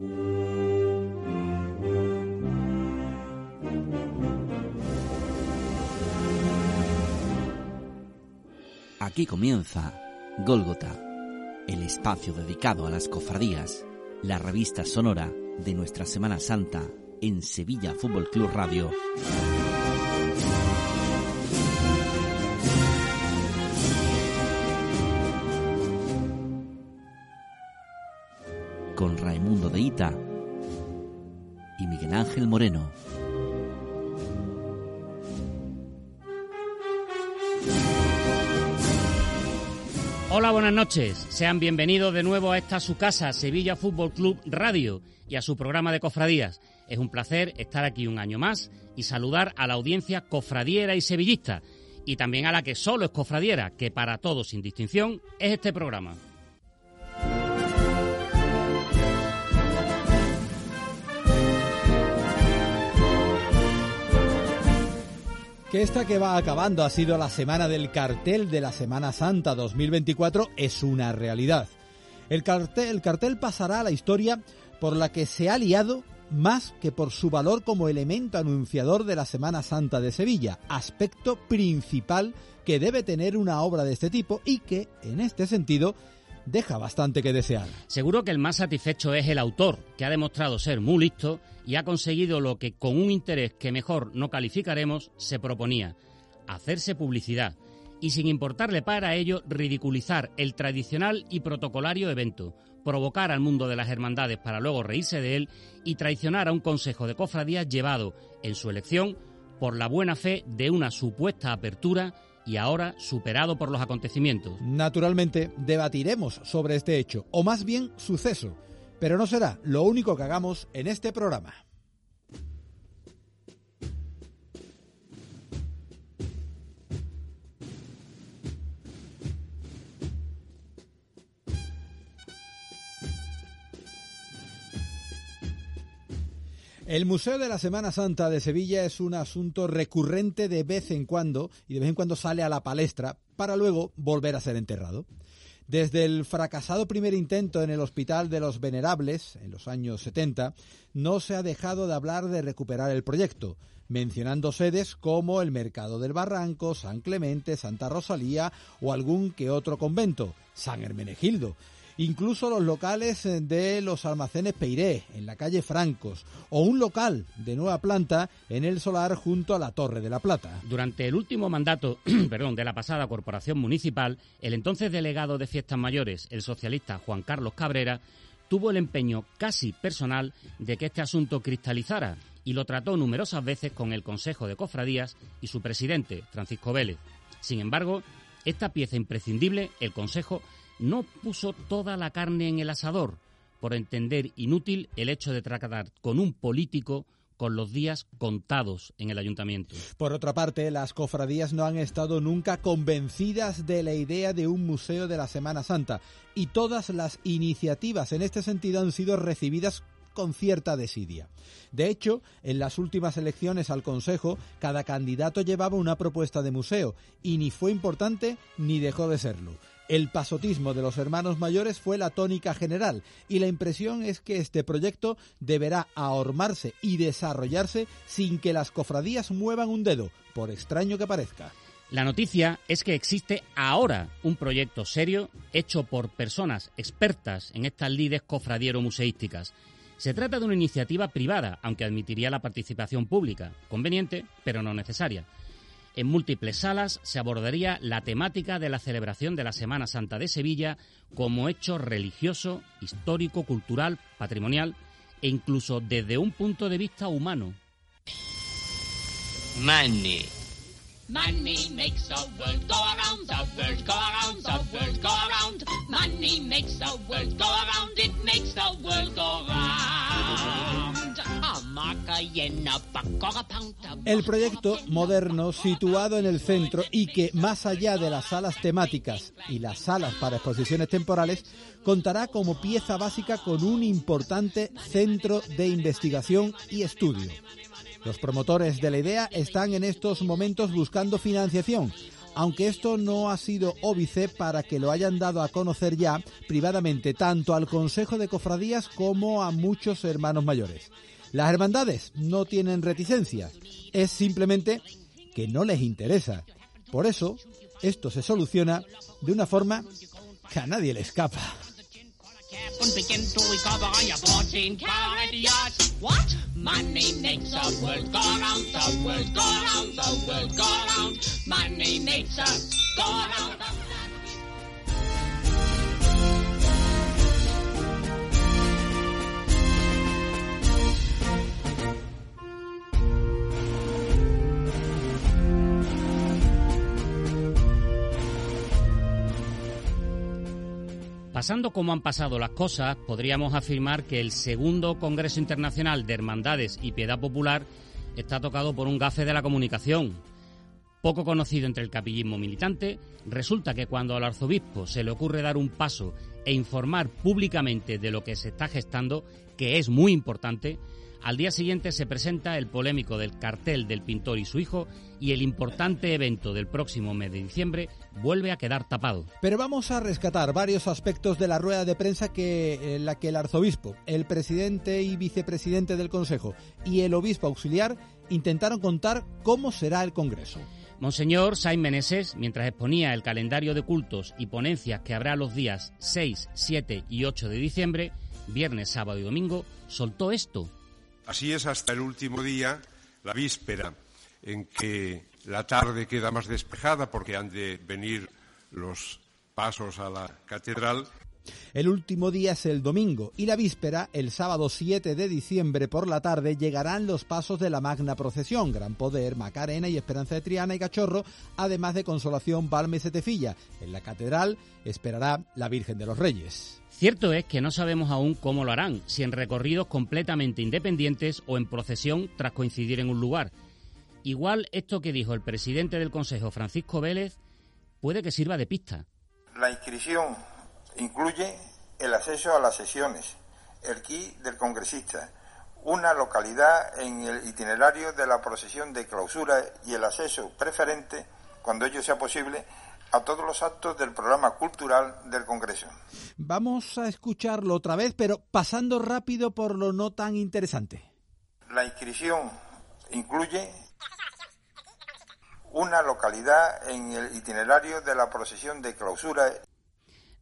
Aquí comienza Gólgota, el espacio dedicado a las cofradías, la revista sonora de nuestra Semana Santa en Sevilla Fútbol Club Radio. Raimundo de Ita y Miguel Ángel Moreno. Hola, buenas noches. Sean bienvenidos de nuevo a esta su casa, Sevilla Fútbol Club Radio, y a su programa de cofradías. Es un placer estar aquí un año más y saludar a la audiencia cofradiera y sevillista, y también a la que solo es cofradiera, que para todos sin distinción es este programa. Que esta que va acabando ha sido la semana del cartel de la Semana Santa 2024 es una realidad. El cartel, el cartel pasará a la historia por la que se ha liado más que por su valor como elemento anunciador de la Semana Santa de Sevilla, aspecto principal que debe tener una obra de este tipo y que, en este sentido, deja bastante que desear. Seguro que el más satisfecho es el autor, que ha demostrado ser muy listo y ha conseguido lo que con un interés que mejor no calificaremos se proponía, hacerse publicidad y sin importarle para ello ridiculizar el tradicional y protocolario evento, provocar al mundo de las hermandades para luego reírse de él y traicionar a un consejo de cofradías llevado en su elección por la buena fe de una supuesta apertura y ahora superado por los acontecimientos. Naturalmente, debatiremos sobre este hecho, o más bien suceso, pero no será lo único que hagamos en este programa. El Museo de la Semana Santa de Sevilla es un asunto recurrente de vez en cuando y de vez en cuando sale a la palestra para luego volver a ser enterrado. Desde el fracasado primer intento en el Hospital de los Venerables, en los años 70, no se ha dejado de hablar de recuperar el proyecto, mencionando sedes como el Mercado del Barranco, San Clemente, Santa Rosalía o algún que otro convento, San Hermenegildo incluso los locales eh, de los almacenes Peiré, en la calle Francos, o un local de nueva planta en el solar junto a la Torre de la Plata. Durante el último mandato perdón, de la pasada corporación municipal, el entonces delegado de Fiestas Mayores, el socialista Juan Carlos Cabrera, tuvo el empeño casi personal de que este asunto cristalizara y lo trató numerosas veces con el Consejo de Cofradías y su presidente, Francisco Vélez. Sin embargo, esta pieza imprescindible, el Consejo, no puso toda la carne en el asador por entender inútil el hecho de tratar con un político con los días contados en el ayuntamiento. Por otra parte, las cofradías no han estado nunca convencidas de la idea de un museo de la Semana Santa y todas las iniciativas en este sentido han sido recibidas con cierta desidia. De hecho, en las últimas elecciones al Consejo, cada candidato llevaba una propuesta de museo y ni fue importante ni dejó de serlo. El pasotismo de los hermanos mayores fue la tónica general y la impresión es que este proyecto deberá ahormarse y desarrollarse sin que las cofradías muevan un dedo, por extraño que parezca. La noticia es que existe ahora un proyecto serio hecho por personas expertas en estas lides cofradiero-museísticas. Se trata de una iniciativa privada, aunque admitiría la participación pública, conveniente, pero no necesaria. En múltiples salas se abordaría la temática de la celebración de la Semana Santa de Sevilla como hecho religioso, histórico, cultural, patrimonial e incluso desde un punto de vista humano. Money. Money makes the world go around, the world go around, the world go around. Money makes the world go around, it makes the world go round. El proyecto moderno, situado en el centro y que, más allá de las salas temáticas y las salas para exposiciones temporales, contará como pieza básica con un importante centro de investigación y estudio. Los promotores de la idea están en estos momentos buscando financiación, aunque esto no ha sido óbice para que lo hayan dado a conocer ya privadamente tanto al Consejo de Cofradías como a muchos hermanos mayores. Las hermandades no tienen reticencias, es simplemente que no les interesa. Por eso, esto se soluciona de una forma que a nadie le escapa. Pasando como han pasado las cosas, podríamos afirmar que el segundo Congreso Internacional de Hermandades y Piedad Popular está tocado por un gafe de la comunicación. Poco conocido entre el capillismo militante, resulta que cuando al arzobispo se le ocurre dar un paso e informar públicamente de lo que se está gestando, que es muy importante, al día siguiente se presenta el polémico del cartel del pintor y su hijo y el importante evento del próximo mes de diciembre vuelve a quedar tapado. Pero vamos a rescatar varios aspectos de la rueda de prensa que en la que el arzobispo, el presidente y vicepresidente del Consejo y el obispo auxiliar intentaron contar cómo será el Congreso. Monseñor Sainz Meneses, mientras exponía el calendario de cultos y ponencias que habrá los días 6, 7 y 8 de diciembre, viernes, sábado y domingo, soltó esto. Así es hasta el último día, la víspera, en que la tarde queda más despejada porque han de venir los pasos a la catedral. El último día es el domingo y la víspera, el sábado 7 de diciembre por la tarde, llegarán los pasos de la magna procesión, Gran Poder, Macarena y Esperanza de Triana y Cachorro, además de Consolación, Balme y Setefilla. En la catedral esperará la Virgen de los Reyes. Cierto es que no sabemos aún cómo lo harán, si en recorridos completamente independientes o en procesión tras coincidir en un lugar. Igual esto que dijo el presidente del Consejo, Francisco Vélez, puede que sirva de pista. La inscripción incluye el acceso a las sesiones, el kit del congresista, una localidad en el itinerario de la procesión de clausura y el acceso preferente, cuando ello sea posible, a todos los actos del programa cultural del Congreso. Vamos a escucharlo otra vez, pero pasando rápido por lo no tan interesante. La inscripción incluye una localidad en el itinerario de la procesión de clausura.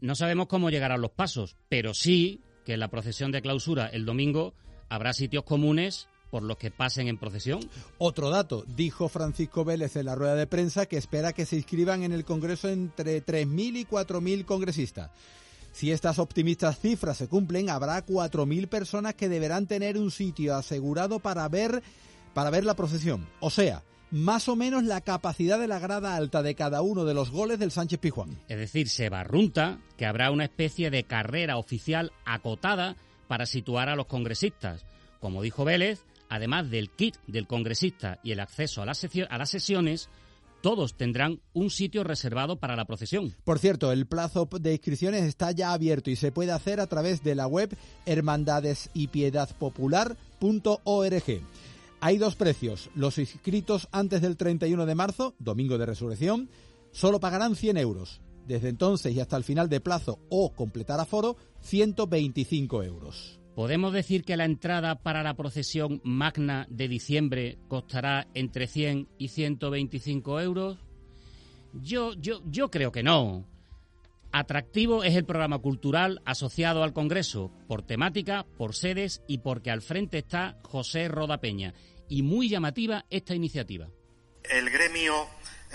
No sabemos cómo llegarán los pasos, pero sí que en la procesión de clausura el domingo habrá sitios comunes por los que pasen en procesión. Otro dato, dijo Francisco Vélez en la rueda de prensa que espera que se inscriban en el Congreso entre 3.000 y 4.000 congresistas. Si estas optimistas cifras se cumplen, habrá 4.000 personas que deberán tener un sitio asegurado para ver, para ver la procesión. O sea, más o menos la capacidad de la grada alta de cada uno de los goles del Sánchez Pijuán. Es decir, se barrunta que habrá una especie de carrera oficial acotada para situar a los congresistas. Como dijo Vélez, además del kit del congresista y el acceso a las, a las sesiones, todos tendrán un sitio reservado para la procesión. Por cierto, el plazo de inscripciones está ya abierto y se puede hacer a través de la web hermandadesypiedadpopular.org. Hay dos precios. Los inscritos antes del 31 de marzo, domingo de resurrección, solo pagarán 100 euros. Desde entonces y hasta el final de plazo o completar aforo, 125 euros. ¿Podemos decir que la entrada para la procesión magna de diciembre costará entre 100 y 125 euros? Yo, yo, yo creo que no. Atractivo es el programa cultural asociado al Congreso, por temática, por sedes y porque al frente está José Roda Peña. Y muy llamativa esta iniciativa. El gremio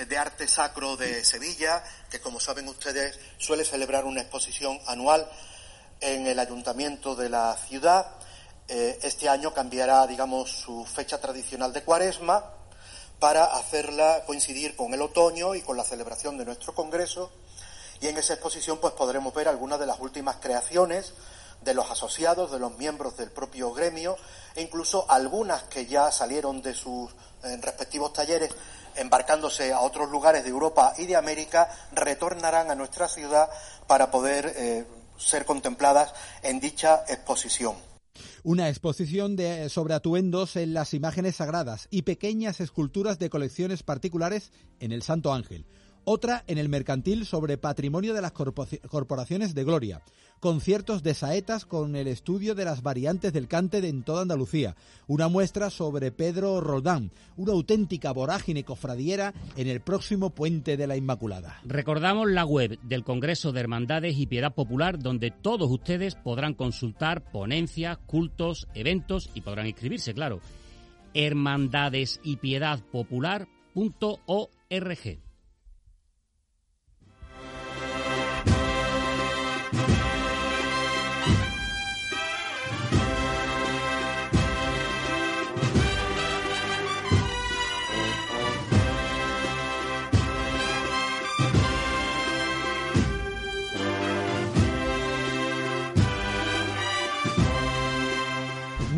de arte sacro de Sevilla, que como saben ustedes suele celebrar una exposición anual en el ayuntamiento de la ciudad. Eh, este año cambiará, digamos, su fecha tradicional de cuaresma para hacerla coincidir con el otoño y con la celebración de nuestro congreso. Y en esa exposición pues podremos ver algunas de las últimas creaciones de los asociados, de los miembros del propio gremio e incluso algunas que ya salieron de sus eh, respectivos talleres embarcándose a otros lugares de Europa y de América, retornarán a nuestra ciudad para poder eh, ser contempladas en dicha exposición. Una exposición de, sobre atuendos en las imágenes sagradas y pequeñas esculturas de colecciones particulares en el Santo Ángel. Otra en el mercantil sobre patrimonio de las corporaciones de Gloria, conciertos de saetas con el estudio de las variantes del cante de en toda Andalucía, una muestra sobre Pedro Roldán, una auténtica vorágine cofradiera en el próximo Puente de la Inmaculada. Recordamos la web del Congreso de Hermandades y Piedad Popular, donde todos ustedes podrán consultar ponencias, cultos, eventos y podrán inscribirse, claro. hermandadesypiedadpopular.org.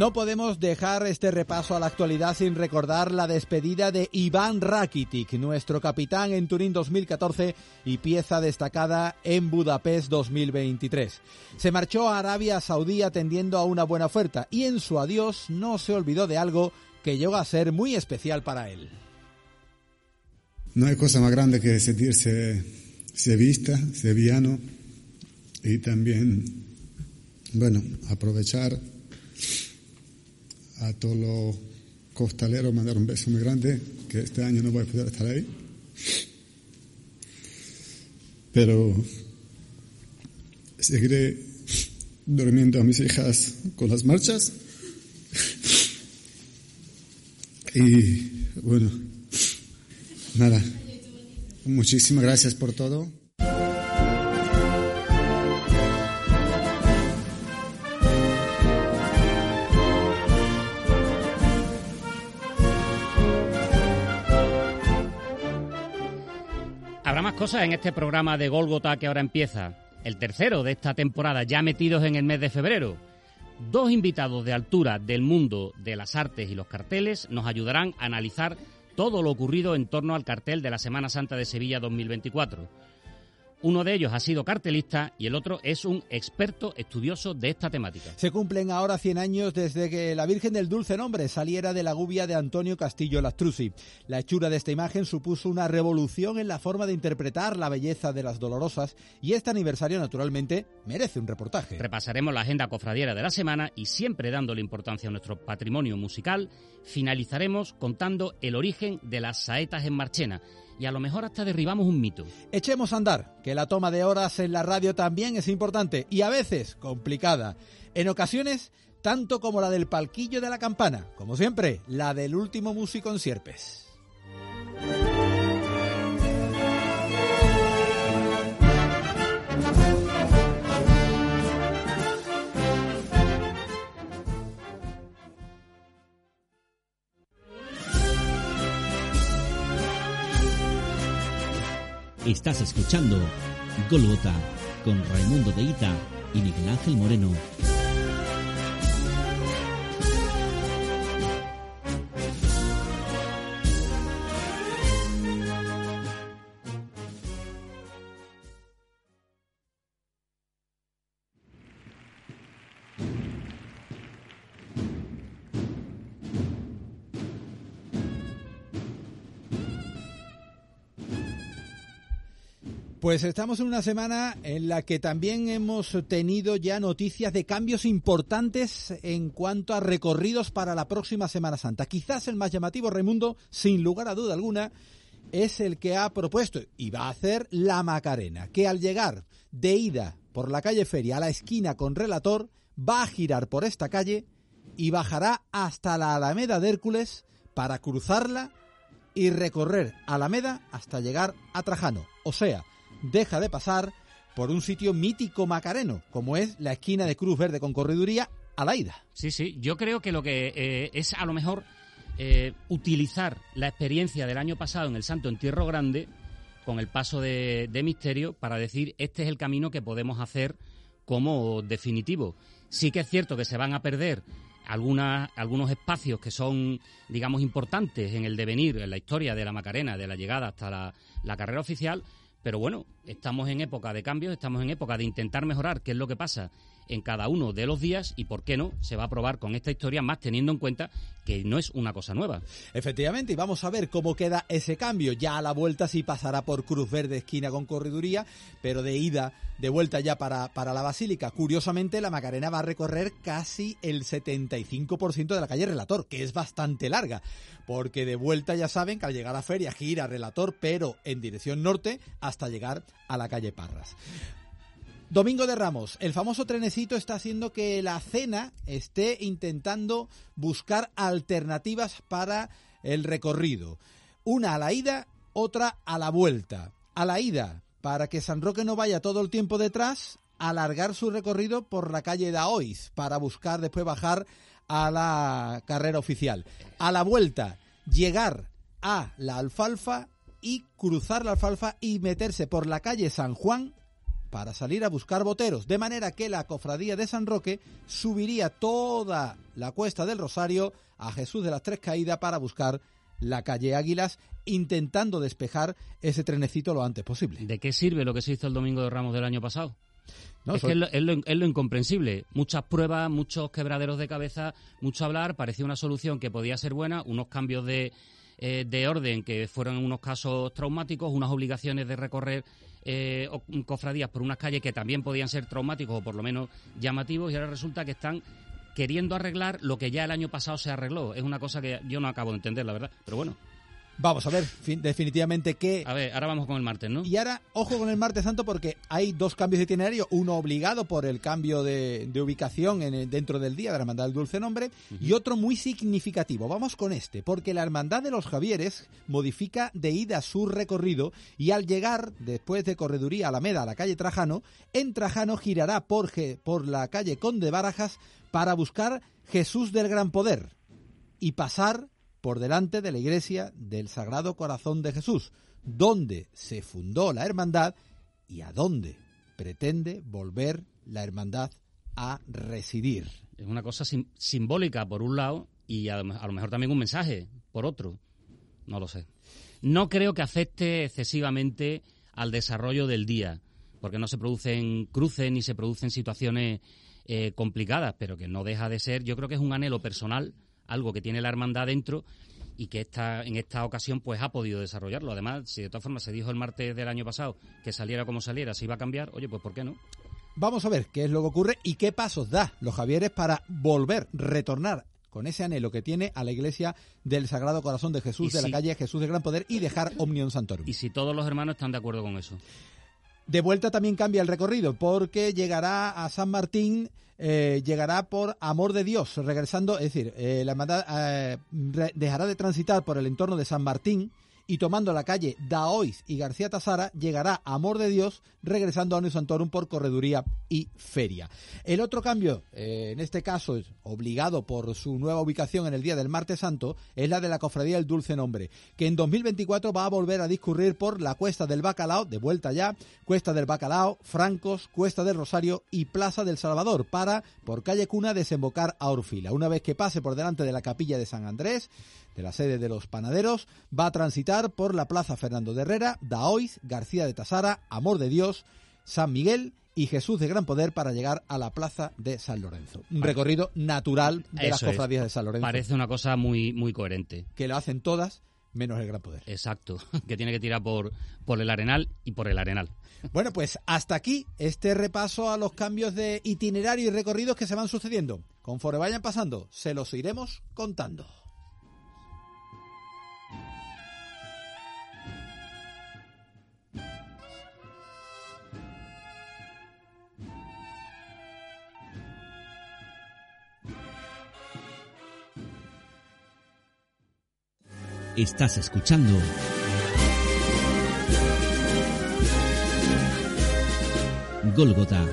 No podemos dejar este repaso a la actualidad sin recordar la despedida de Iván Rakitic, nuestro capitán en Turín 2014 y pieza destacada en Budapest 2023. Se marchó a Arabia Saudí atendiendo a una buena oferta y en su adiós no se olvidó de algo que llegó a ser muy especial para él. No hay cosa más grande que sentirse sevista, sevillano y también, bueno, aprovechar a todos los costaleros mandar un beso muy grande, que este año no voy a poder estar ahí. Pero seguiré durmiendo a mis hijas con las marchas. Y bueno, nada, muchísimas gracias por todo. En este programa de Golgota que ahora empieza, el tercero de esta temporada, ya metidos en el mes de febrero. Dos invitados de altura del mundo de las artes y los carteles nos ayudarán a analizar todo lo ocurrido en torno al cartel de la Semana Santa de Sevilla 2024. Uno de ellos ha sido cartelista y el otro es un experto estudioso de esta temática. Se cumplen ahora 100 años desde que la Virgen del Dulce Nombre saliera de la gubia de Antonio Castillo Lastrucci. La hechura de esta imagen supuso una revolución en la forma de interpretar la belleza de las dolorosas y este aniversario naturalmente merece un reportaje. Repasaremos la agenda cofradiera de la semana y siempre dándole importancia a nuestro patrimonio musical, finalizaremos contando el origen de las saetas en Marchena y a lo mejor hasta derribamos un mito. Echemos a andar, que la toma de horas en la radio también es importante y a veces complicada. En ocasiones, tanto como la del palquillo de la campana, como siempre, la del último músico en Sierpes. Estás escuchando Golgota con Raimundo de Ita y Miguel Ángel Moreno. Pues estamos en una semana en la que también hemos tenido ya noticias de cambios importantes en cuanto a recorridos para la próxima Semana Santa. Quizás el más llamativo, Raimundo, sin lugar a duda alguna, es el que ha propuesto y va a hacer la Macarena, que al llegar de ida por la calle Feria a la esquina con Relator, va a girar por esta calle y bajará hasta la Alameda de Hércules para cruzarla y recorrer Alameda hasta llegar a Trajano. O sea, deja de pasar por un sitio mítico macareno, como es la esquina de Cruz Verde con correduría a la ida. Sí, sí, yo creo que lo que eh, es a lo mejor eh, utilizar la experiencia del año pasado en el Santo Entierro Grande con el paso de, Misterio para decir este es el camino que podemos hacer como definitivo. Sí que es cierto que se van a perder algunos espacios que son, digamos, importantes en el devenir, en la historia de la Macarena, de la llegada hasta la carrera oficial, pero bueno, estamos en época de cambios, estamos en época de intentar mejorar, ¿qué es lo que pasa? En cada uno de los días y, ¿por qué no?, se va a probar con esta historia, más teniendo en cuenta que no es una cosa nueva. Efectivamente, y vamos a ver cómo queda ese cambio. Ya a la vuelta sí pasará por Cruz Verde, esquina con correduría, pero de ida, de vuelta ya para, para la Basílica. Curiosamente, la Macarena va a recorrer casi el 75% de la calle Relator, que es bastante larga, porque de vuelta ya saben que al llegar a Feria gira Relator, pero en dirección norte hasta llegar a la calle Parras. Domingo de Ramos, el famoso trenecito está haciendo que la cena esté intentando buscar alternativas para el recorrido. Una a la ida, otra a la vuelta. A la ida, para que San Roque no vaya todo el tiempo detrás, alargar su recorrido por la calle Daoiz para buscar después bajar a la carrera oficial. A la vuelta, llegar a la alfalfa y cruzar la alfalfa y meterse por la calle San Juan para salir a buscar boteros, de manera que la cofradía de San Roque subiría toda la cuesta del Rosario a Jesús de las Tres Caídas para buscar la calle Águilas, intentando despejar ese trenecito lo antes posible. ¿De qué sirve lo que se hizo el Domingo de Ramos del año pasado? No, es, soy- que es, lo, es lo- es lo incomprensible. Muchas pruebas, muchos quebraderos de cabeza, mucho hablar. Parecía una solución que podía ser buena, unos cambios de, eh, de orden que fueron unos casos traumáticos, unas obligaciones de recorrer eh, cofradías por unas calles que también podían ser traumáticos o por lo menos llamativos y ahora resulta que están queriendo arreglar lo que ya el año pasado se arregló. Es una cosa que yo no acabo de entender, la verdad. Pero bueno, Vamos a ver fin- definitivamente qué a ver, ahora vamos con el martes, ¿no? Y ahora, ojo con el martes santo porque hay dos cambios de itinerario, uno obligado por el cambio de, de ubicación en el- dentro del día de la Hermandad del Dulce Nombre y otro muy significativo. Vamos con este, porque la Hermandad de los Javieres modifica de ida su recorrido y al llegar, después de Correduría Alameda a la calle Trajano, en Trajano girará por, por la calle Conde Barajas para buscar Jesús del Gran Poder y pasar por delante de la iglesia del Sagrado Corazón de Jesús, donde se fundó la hermandad y a dónde pretende volver la hermandad a residir. Es una cosa sim- simbólica por un lado y a, lo me- a lo mejor también un mensaje por otro. No lo sé. No creo que afecte excesivamente al desarrollo del día, porque no se producen cruces ni se producen situaciones eh, complicadas, pero que no deja de ser, yo creo que es un anhelo personal, algo que tiene la hermandad dentro y que esta, en esta ocasión pues ha podido desarrollarlo. Además, si de todas formas se dijo el martes del año pasado que saliera como saliera, se iba a cambiar, oye, pues ¿por qué no? Vamos a ver qué es lo que ocurre y qué pasos da los Javieres para volver, retornar con ese anhelo que tiene a la iglesia del Sagrado Corazón de Jesús Y de la calle Jesús de Gran Poder y dejar Omnium Santorum. Y si todos los hermanos están de acuerdo con eso. De vuelta también cambia el recorrido porque llegará a San Martín, eh, llegará por Amor de Dios, regresando, es decir, eh, la eh, dejará de transitar por el entorno de San Martín y tomando la calle Daoiz y García Tasara llegará Amor de Dios, regresando a Omnium Santorum por Correduría y Feria. El otro cambio, eh, en este caso es obligado por su nueva ubicación en el día del Martes Santo, es la de la Cofradía del Dulce Nombre, que en 2024 va a volver a discurrir por la Cuesta del Bacalao, de vuelta ya, Cuesta del Bacalao, Francos, Cuesta del Rosario y Plaza del Salvador, para, por calle Cuna, desembocar a Orfila. Una vez que pase por delante de la capilla de San Andrés, de la sede de los panaderos, va a transitar por la Plaza Fernando de Herrera, Daoiz, García de Tasara, Amor de Dios, San Miguel y Jesús de Gran Poder para llegar a la Plaza de San Lorenzo. Un recorrido natural de las es. cofradías de San Lorenzo, Parece una cosa muy, muy coherente. que lo hacen todas menos el Gran Poder. Exacto. Que tiene que tirar por, por el arenal y por el arenal. Bueno, pues hasta aquí este repaso a los cambios de itinerario y recorridos que se van sucediendo. Conforme vayan pasando, se los iremos contando. Estás escuchando Gólgota.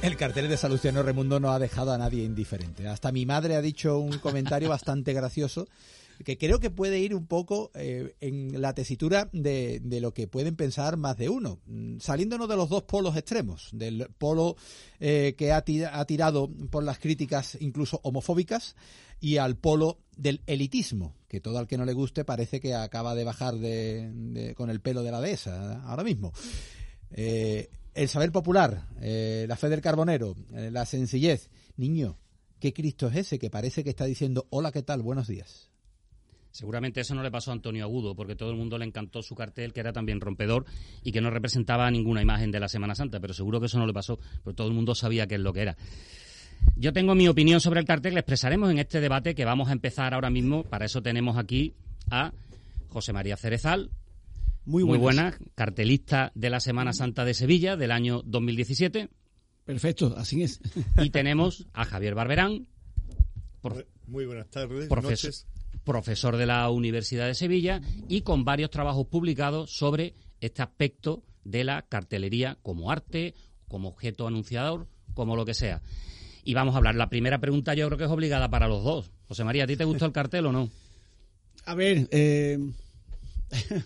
El cartel de Salustiano Remundo no ha dejado a nadie indiferente. Hasta mi madre ha dicho un comentario bastante gracioso que creo que puede ir un poco eh, en la tesitura de, lo que pueden pensar más de uno, mm, saliéndonos de los dos polos extremos, del polo eh, que ha, tirado por las críticas incluso homofóbicas y al polo del elitismo, que todo al que no le guste parece que acaba de bajar de, con el pelo de la dehesa ahora mismo. Eh, el saber popular, eh, la fe del carbonero, eh, la sencillez. Niño, ¿qué Cristo es ese que parece que está diciendo hola, ¿qué tal? Buenos días? Seguramente eso no le pasó a Antonio Agudo, porque todo el mundo le encantó su cartel, que era también rompedor y que no representaba ninguna imagen de la Semana Santa, pero seguro que eso no le pasó, pero todo el mundo sabía qué es lo que era. Yo tengo mi opinión sobre el cartel, la expresaremos en este debate que vamos a empezar ahora mismo. Para eso tenemos aquí a José María Cerezal, muy, Muy buena, cartelista de la Semana Santa de Sevilla del año 2017. Perfecto, así es. Y tenemos a Javier Barberán. Por, Muy buenas tardes. Profesor, noches. Profesor de la Universidad de Sevilla y con varios trabajos publicados sobre este aspecto de la cartelería como arte, como objeto anunciador, como lo que sea. Y vamos a hablar. La primera pregunta yo creo que es obligada para los dos. José María, ¿a ti te gustó el cartel o no? A ver, eh...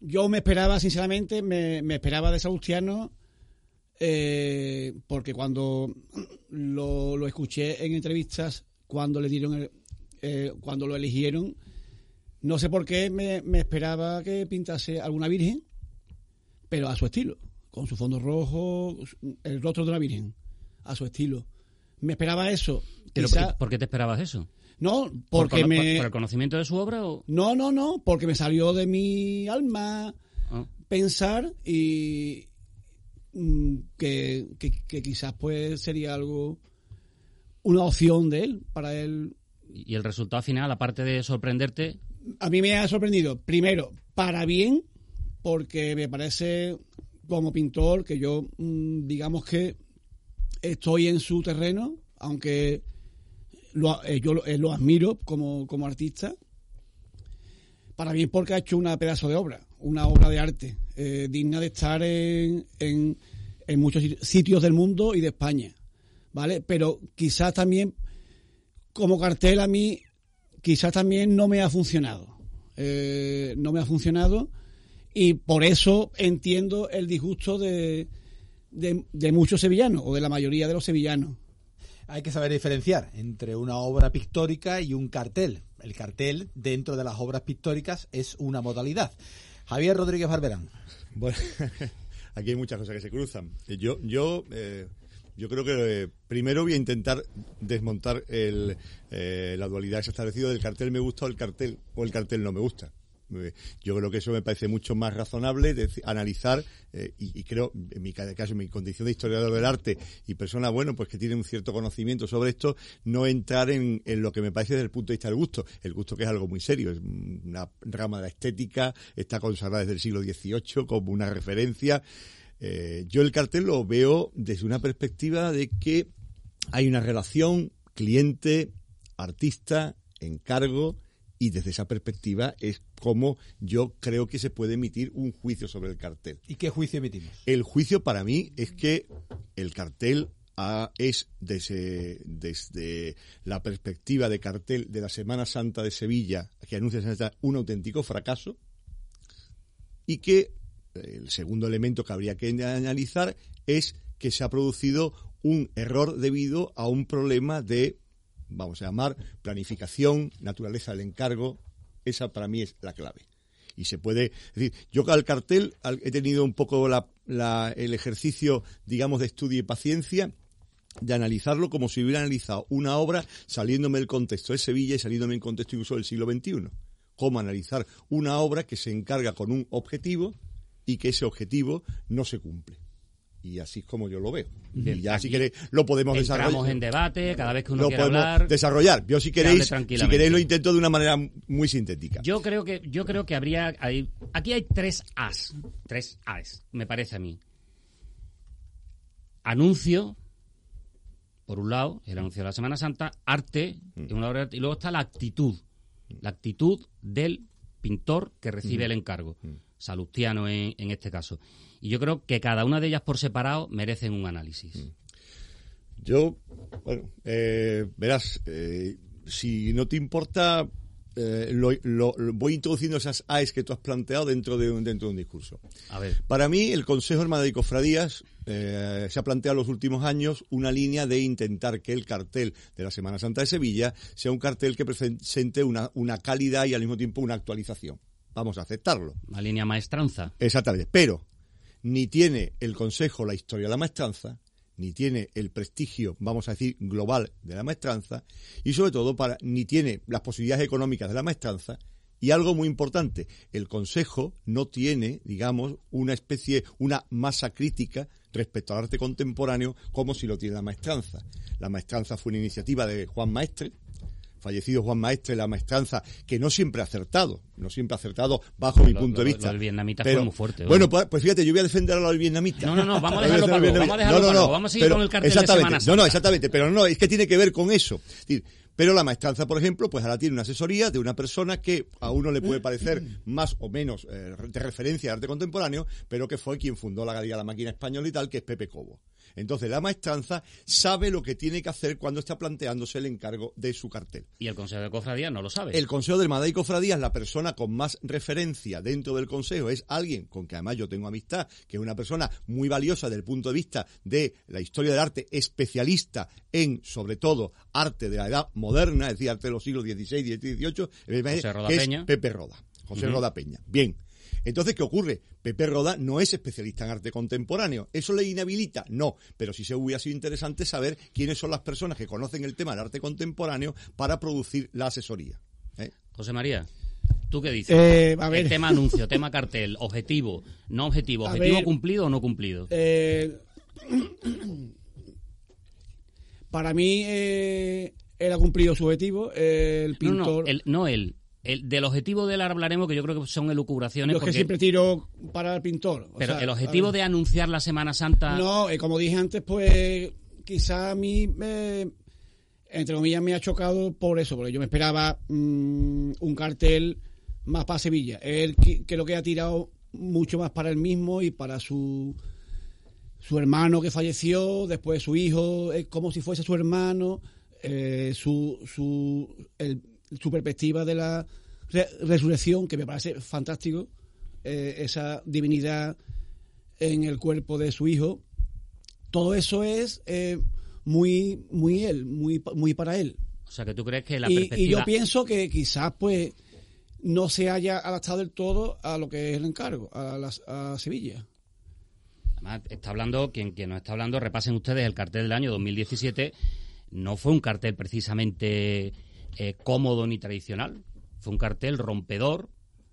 yo me esperaba, sinceramente, me, me esperaba de Salustiano, eh, porque cuando lo, lo, escuché en entrevistas, cuando le dieron, el, eh, cuando lo eligieron, no sé por qué me, me, esperaba que pintase alguna virgen, pero a su estilo, con su fondo rojo, el rostro de una virgen, a su estilo. Me esperaba eso. ¿Pero Quizá... por qué te esperabas eso? No, porque ¿Por, me... ¿Por el conocimiento de su obra o...? No, no, no, porque me salió de mi alma ah. pensar y mm, que, que, que, quizás pues sería algo, una opción de él, para él. ¿Y el resultado final, aparte de sorprenderte? A mí me ha sorprendido, primero, para bien, porque me parece como pintor que yo, mm, digamos que estoy en su terreno, aunque eh, yo lo, eh, lo, admiro como, como artista. Para mí porque ha hecho una pedazo de obra, una obra de arte, eh, digna de estar en, en, en, muchos sitios del mundo y de España. ¿Vale? Pero quizás también, como cartel a mí, quizás también no me ha funcionado. Eh, no me ha funcionado y por eso entiendo el disgusto de, de, de muchos sevillanos o de la mayoría de los sevillanos hay que saber diferenciar entre una obra pictórica y un cartel. El cartel dentro de las obras pictóricas es una modalidad. Javier Rodríguez Barberán. Bueno, aquí hay muchas cosas que se cruzan. Yo, yo, eh, yo creo que eh, primero voy a intentar desmontar el, eh, la dualidad que se ha establecido del cartel me gusta o el cartel o el cartel no me gusta. Yo creo que eso me parece mucho más razonable analizar eh, y, y, creo, en mi caso, en mi condición de historiador del arte y persona, bueno, pues que tiene un cierto conocimiento sobre esto, no entrar en, en, lo que me parece desde el punto de vista del gusto. El gusto que es algo muy serio, es una rama de la estética, está consagrada desde el siglo XVIII como una referencia. Eh, yo el cartel lo veo desde una perspectiva de que hay una relación cliente-artista, encargo, y desde esa perspectiva es como yo creo que se puede emitir un juicio sobre el cartel. ¿Y qué juicio emitimos? El juicio para mí es que el cartel a, es desde, desde, la perspectiva de cartel de la Semana Santa de Sevilla, que anuncia un auténtico fracaso, y que el segundo elemento que habría que analizar es que se ha producido un error debido a un problema de vamos a llamar, planificación, naturaleza del encargo, esa para mí es la clave. Y se puede, es decir, yo al cartel he tenido un poco la, la, el ejercicio, digamos, de estudio y paciencia de analizarlo como si hubiera analizado una obra saliéndome del contexto de Sevilla y saliéndome del contexto incluso del siglo XXI. Cómo analizar una obra que se encarga con un objetivo y que ese objetivo no se cumple y así es como yo lo veo. Bien, y ya si queréis lo podemos desarrollar. en debate, cada vez que uno lo quiera podemos hablar. desarrollar. Yo si queréis, si queréis lo intento de una manera muy sintética. Yo creo que yo creo que habría hay, aquí hay tres As, tres As, me parece a mí. Anuncio por un lado, el anuncio de la Semana Santa, arte, mm. una y luego está la actitud, la actitud del pintor que recibe mm. el encargo, mm. Salustiano en, en este caso. Y yo creo que cada una de ellas por separado merecen un análisis. Yo, bueno, eh, verás, eh, si no te importa, eh, lo, lo- lo- voy introduciendo esas AES que tú has planteado dentro de un, dentro de un discurso. A ver. Para mí, el Consejo Hermandad y Cofradías eh, se ha planteado en los últimos años una línea de intentar que el cartel de la Semana Santa de Sevilla sea un cartel que presente una, una calidad y al mismo tiempo una actualización. Vamos a aceptarlo. Una línea maestranza. Exactamente. Pero ni tiene el Consejo la historia de la maestranza, ni tiene el prestigio, vamos a decir, global de la maestranza, y sobre todo para, ni tiene las posibilidades económicas de la maestranza, y algo muy importante, el Consejo no tiene, digamos, una especie, una masa crítica respecto al arte contemporáneo como si lo tiene la maestranza. La maestranza fue una iniciativa de Juan Maestre, fallecido Juan Maestre, la maestranza, que no siempre ha acertado, no siempre ha acertado bajo mi punto lo- de vista. lo vietnamita Pero- fue muy fuerte, Bueno, ¿no? pues, pues fíjate, yo voy a defender a los vietnamitas. No, no, no, vamos a dejarlo para luego, vamos a dejarlo vietnamitas. para luego, vamos a seguir con el cartel de Semana No, no, exactamente, pero no, es que tiene que ver con eso. Es decir, pero la maestranza, por ejemplo, pues ahora tiene una asesoría de una persona que a uno le puede parecer más o menos eh, de referencia de arte contemporáneo, pero que fue quien fundó la Galería de la Máquina Española y tal, que es Pepe Cobo. Entonces, la maestranza sabe lo que tiene que hacer cuando está planteándose el encargo de su cartel. Y el Consejo de Cofradía no lo sabe. El Consejo de Hermandad y Cofradías, la persona con más referencia dentro del Consejo es alguien con que además yo tengo amistad, que es una persona muy valiosa desde el punto de vista de la historia del arte, especialista en, sobre todo, arte de la edad moderna, es decir, arte de los siglos XVI, XVII, XVIII, José Roda que es Peña. Pepe Roda. José Ujú. Roda Peña. Bien. Entonces, ¿qué ocurre? Pepe Roda no es especialista en arte contemporáneo. ¿Eso le inhabilita? No. Pero sí se hubiera sido interesante saber quiénes son las personas que conocen el tema del arte contemporáneo para producir la asesoría. ¿eh? José María, ¿tú qué dices? Eh, a ver. El tema anuncio, tema cartel, objetivo, no objetivo, objetivo ver. cumplido o no cumplido. Eh, para mí eh, él ha cumplido su objetivo. el No, pintor. no, el, no él. El, del objetivo de él hablaremos, que yo creo que son elucubraciones. yo es que siempre tiro para el pintor. o pero sea, el objetivo de anunciar la Semana Santa. No, eh, como dije antes, pues quizá a mí, me- entre comillas, me ha chocado por eso, porque yo me esperaba mm, un cartel más para Sevilla. Él creo que ha tirado mucho más para él mismo y para su su hermano que falleció, después su hijo, es como si fuese su hermano, eh, su, su, el- su perspectiva de la re- resurrección, que me parece fantástico, eh, esa divinidad en el cuerpo de su hijo. Todo eso es eh, muy, muy él, muy, muy para él. O sea, que tú crees que la Y, y perspectiva. yo pienso que quizás pues no se haya adaptado del todo a lo que es el encargo, a, las- a Sevilla. Además, está hablando, quien, quien nos está hablando, repasen ustedes el cartel del año 2017. No fue un cartel precisamente eh, cómodo ni tradicional. Fue un cartel rompedor,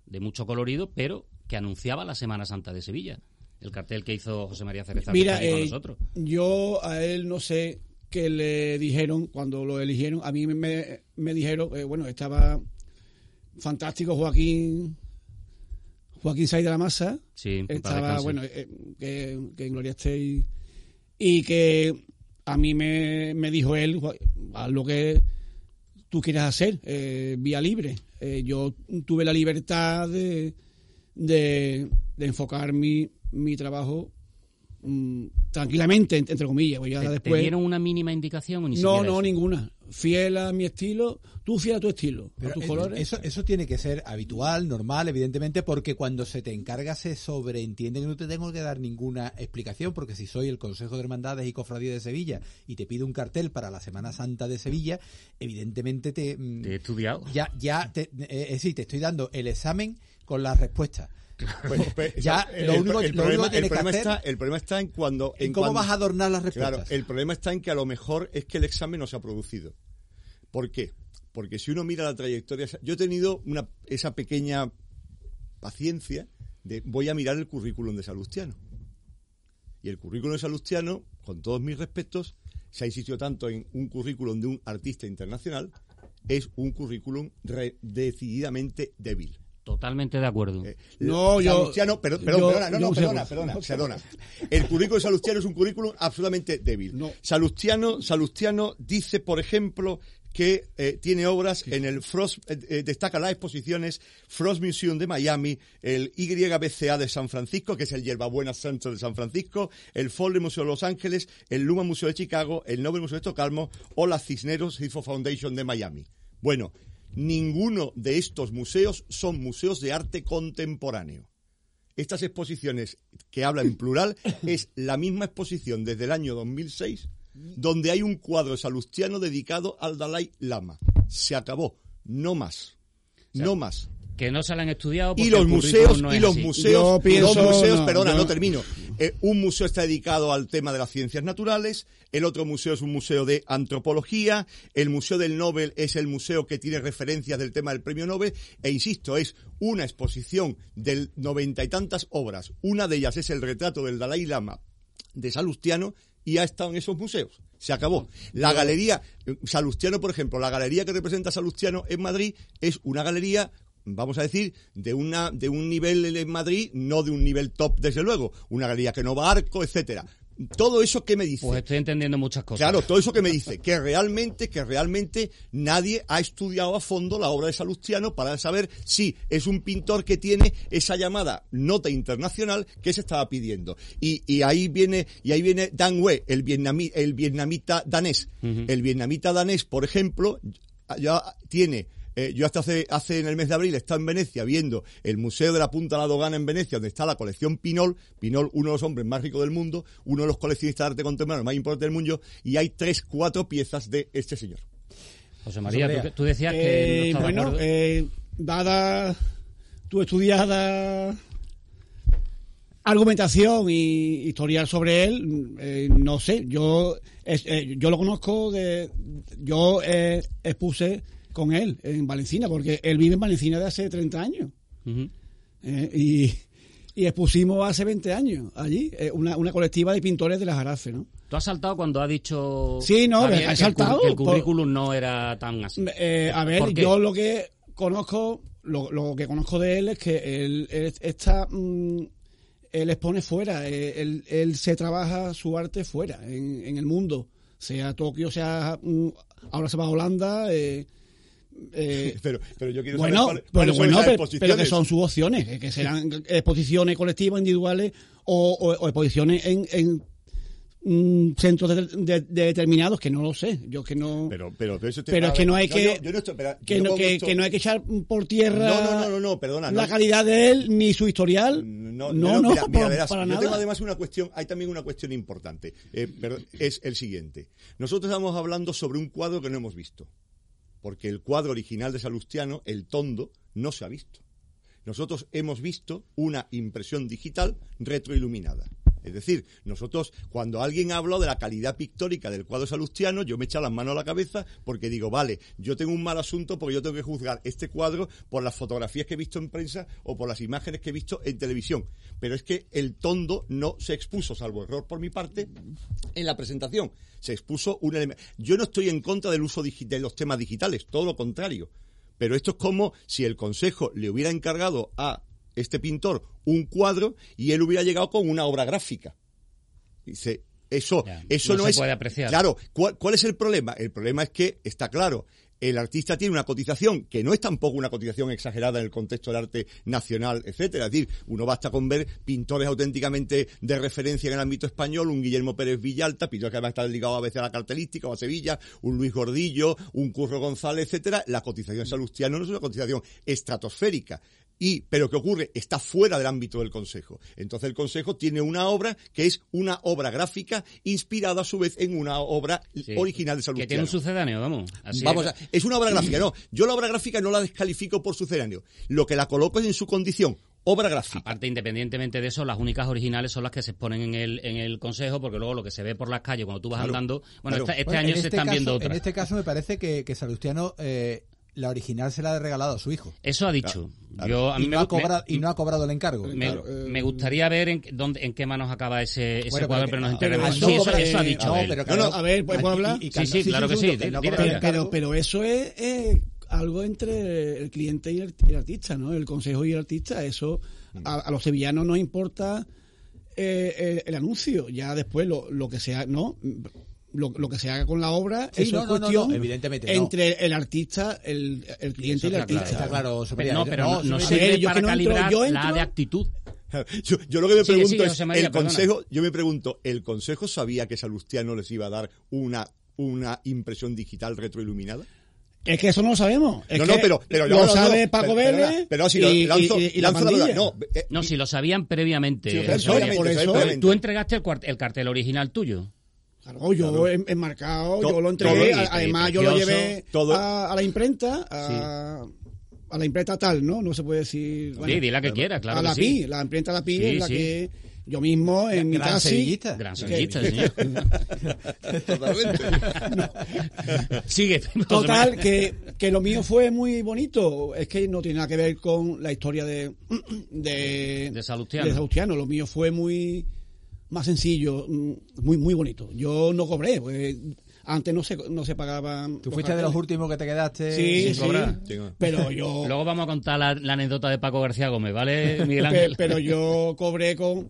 de mucho colorido, pero que anunciaba la Semana Santa de Sevilla. El cartel que hizo José María Cereza Mira, con eh, nosotros. yo a él no sé qué le dijeron cuando lo eligieron. A mí me, me dijeron, eh, bueno, estaba fantástico Joaquín Joaquín Saiz de la Masa. Sí, estaba, bueno, eh, que, que en gloria esté y, que a mí me, me dijo él, "Joa- haz lo que tú quieras hacer, eh, vía libre. Eh, yo tuve la libertad de, de, enfocar mi trabajo mm, tranquilamente, ent- entre comillas. pues ya ¿Te, te después, dieron una mínima indicación o ni no, no, eso? ninguna. Fiel a mi estilo, tú fiel a tu estilo, a tus eh, colores. Eso, eso tiene que ser habitual, normal, evidentemente, porque cuando se te encarga se sobreentiende que no te tengo que dar ninguna explicación, porque si soy el Consejo de Hermandades y Cofradías de Sevilla y te pido un cartel para la Semana Santa de Sevilla, evidentemente te... mm, Te he estudiado. Ya, ya, te, eh, es decir, te estoy dando el examen con las respuestas. Pues, pues, Ya, el- lo el- único- el lo único problema- que tienes el que problema hacer- está, el problema está en cuando ¿En cómo cuando- vas a adornar las respuestas? Claro, el problema está en que a lo mejor es que el examen no se ha producido. ¿Por qué? Porque si uno mira la trayectoria, yo he tenido una, esa pequeña paciencia de voy a mirar el currículum de Salustiano. Y el currículum de Salustiano, con todos mis respetos, se ha insistido tanto en un currículum de un artista internacional, es un currículum re- decididamente débil. Totalmente de acuerdo. No, yo- Salustiano, pero- perdón, yo- perdona, no, yo no, perdona, perdona, perdona. El currículum de Salustiano es un currículum absolutamente débil. Salustiano, Salustiano dice, por ejemplo, que eh, tiene obras en el Frost, eh, eh, destaca las exposiciones Frost Museum de Miami, el YBCA de San Francisco, que es el Yerbabuena Center de San Francisco, el Foley Museo de Los Ángeles, el Luma Museo de Chicago, el Nobel Museo de Estocolmo o la Cisneros Cifo Foundation de Miami. Bueno, ninguno de estos museos son museos de arte contemporáneo. Estas exposiciones que habla en plural es la misma exposición desde el año 2006 donde hay un cuadro salustiano dedicado al Dalai Lama. Se acabó, no más. no más. Que no se la han estudiado y porque los museos no y los así. museos pienso- los museos no, perdona no termino Eh, un museo está dedicado al tema de las ciencias naturales el otro museo es un museo de antropología el museo del Nobel es el museo que tiene referencias del tema del premio Nobel e insisto es una exposición del noventa y tantas obras una de ellas es el retrato del Dalai Lama de Salustiano y ha estado en esos museos. Se acabó. La galería, eh, Salustiano, por ejemplo, la galería que representa a Salustiano en Madrid es una galería, vamos a decir, de una, de un nivel en Madrid, no de un nivel top, desde luego. Una galería que no va a arco, etcétera. Todo eso que me dice. Pues estoy entendiendo muchas cosas. Claro, todo eso que me dice, que realmente, que realmente nadie ha estudiado a fondo la obra de Salustiano para saber si es un pintor que tiene esa llamada nota internacional que se estaba pidiendo. Y, y ahí viene, y ahí viene Dan Wei, el, vietnami- el vietnamita danés. El vietnamita danés, por ejemplo, ya tiene eh, yo hasta hace, hace en el mes de abril he estado en Venecia viendo el Museo de la Punta de la Dogana en Venecia, donde está la colección Pinol, Pinol, uno de los hombres más ricos del mundo, uno de los coleccionistas de arte contemporáneo más importantes del mundo, y hay tres, cuatro piezas de este señor. José María, José tú, María. tú decías que no Eh, bueno, eh, dada tu estudiada argumentación y historial sobre él, eh, no sé, yo es- eh, yo lo conozco de yo eh, expuse con él en Valencina porque él vive en Valencina de hace 30 años eh, y, y expusimos hace 20 años allí eh, una, una colectiva de pintores de las Jarafe, ¿no? Tú has saltado cuando ha dicho. Sí, no, Javier, he que el saltado que El, por- currículum no era tan así. Eh, a ver, yo lo que conozco, lo, lo que conozco de él es que él, él está, mm, él expone fuera, él, él se trabaja su arte fuera, en, en el mundo, sea Tokio, sea mm, ahora se va a Holanda. eh, eh, Pero, pero yo quiero bueno, saber cuáles- pero, bueno pero, pero que son sus opciones, eh, que serán exposiciones colectivas, individuales o, o- o exposiciones en, en mm, centros de- de- de determinados que no lo sé, yo que no. Pero, pero, pero eso te- Pero es que no hay que, yo no estoy- espera, que, no, que, no hay que echar por tierra No, no, no, no, perdona. la calidad de él ni su historial. No, no, no, mira, mira, por- verás, para yo nada. tengo además una cuestión, hay también una cuestión importante, eh, es el siguiente. Nosotros estamos hablando sobre un cuadro que no hemos visto, porque el cuadro original de Salustiano, el tondo, no se ha visto. Nosotros hemos visto una impresión digital retroiluminada. Es decir, nosotros, cuando alguien habla de la calidad pictórica del cuadro salustiano, yo me echo las manos a la cabeza porque digo, vale, yo tengo un mal asunto porque yo tengo que juzgar este cuadro por las fotografías que he visto en prensa o por las imágenes que he visto en televisión. Pero es que el tondo no se expuso, salvo error por mi parte, en la presentación. Se expuso un elemento. Yo no estoy en contra del uso de los temas digitales, todo lo contrario. Pero esto es como si el Consejo le hubiera encargado a este pintor un cuadro y él hubiera llegado con una obra gráfica. Dice, eso, Ya, eso no no, se es. puede apreciar. Claro, ¿cuál, cuál es el problema? El problema es que está claro. El artista tiene una cotización que no es tampoco una cotización exagerada en el contexto del arte nacional, etcétera. Es decir, uno basta con ver pintores auténticamente de referencia en el ámbito español, un Guillermo Pérez Villalta, pintor que además está ligado a veces a la cartelística o a Sevilla, un Luis Gordillo, un Curro González, etcétera. La cotización salustiano no es una cotización estratosférica. Y, pero ¿qué ocurre? Está fuera del ámbito del Consejo. Entonces el Consejo tiene una obra que es una obra gráfica inspirada a su vez en una obra Sí. original de Que Salustiano. tiene un sucedáneo, vamos. Así Vamos es. a- es una obra gráfica, no. Yo la obra gráfica no la descalifico por sucedáneo. Lo que la coloco es en su condición, obra gráfica. Aparte, independientemente de eso, las únicas originales son las que se exponen en el, en el consejo, porque luego lo que se ve por las calles cuando tú vas Claro, andando. Bueno, claro. este Bueno, año en se este están caso- viendo En otras. este caso me parece que, que Salustiano eh, la original se la ha regalado a su hijo. Eso ha dicho. Claro. Yo, a mí Y me, no, ha me- cobrado, y no ha cobrado el encargo. me- Claro, eh, me gustaría ver en, dónde, en qué manos acaba ese, ese Bueno, cuadro, pero nos pero enteraremos. al Sí, no eso, eso ha dicho no, él. pero No, no, a ver, ¿puedo hablar? y- y Sí, sí, claro que sí, que no pero, eso es eh, algo entre el cliente y el, artista, ¿no? El consejo y el artista. Eso a, a los sevillanos nos importa eh, el, el anuncio. Ya después lo, lo que sea, ¿no? Lo, lo que se haga con la obra, Sí, eso no, es no, no, cuestión no, evidentemente no. entre el artista, el, el cliente y el Eso está claro. artista. Está claro. No, pero no, sirve yo para que no entro- calibrar la de actitud. Yo, yo lo que me pregunto es, María, el perdona. consejo, yo me pregunto, ¿el consejo sabía que Salustiano les iba a dar una, una impresión digital retroiluminada? Es que eso no lo sabemos. Es No, no, pero- pero lo no, sabe no, Paco Vélez pero- pero si y, lo lanzo- y- y la lanzo la. No, eh, No, si lo sabían previamente. Sí, José previamente, María. por eso- previamente. Tú entregaste el, cuart- el cartel original tuyo. Claro, yo he enmarcado, To- yo lo entregué, además yo lo llevé todo. a, a la imprenta, a, a la imprenta tal, ¿no? No se puede decir... sí, di la que quieras, claro a que la sí. PI, la imprenta La PI Sí, es la sí. que yo mismo en mi Gran taxi... sevillista. Gran sevillista, señor. Totalmente. Sigue. Total, que, que lo mío fue muy bonito. Es que no tiene nada que ver con la historia de de, De Salustiano. de Salustiano. Lo mío fue muy más sencillo, mm, muy muy bonito. Yo no cobré, pues, antes no se no se pagaban. Tú fuiste de los últimos que te quedaste Sí, sin sí. cobrar. Pero yo Luego vamos a contar la, la anécdota de Paco García Gómez, ¿vale, Miguel Ángel? pero yo cobré con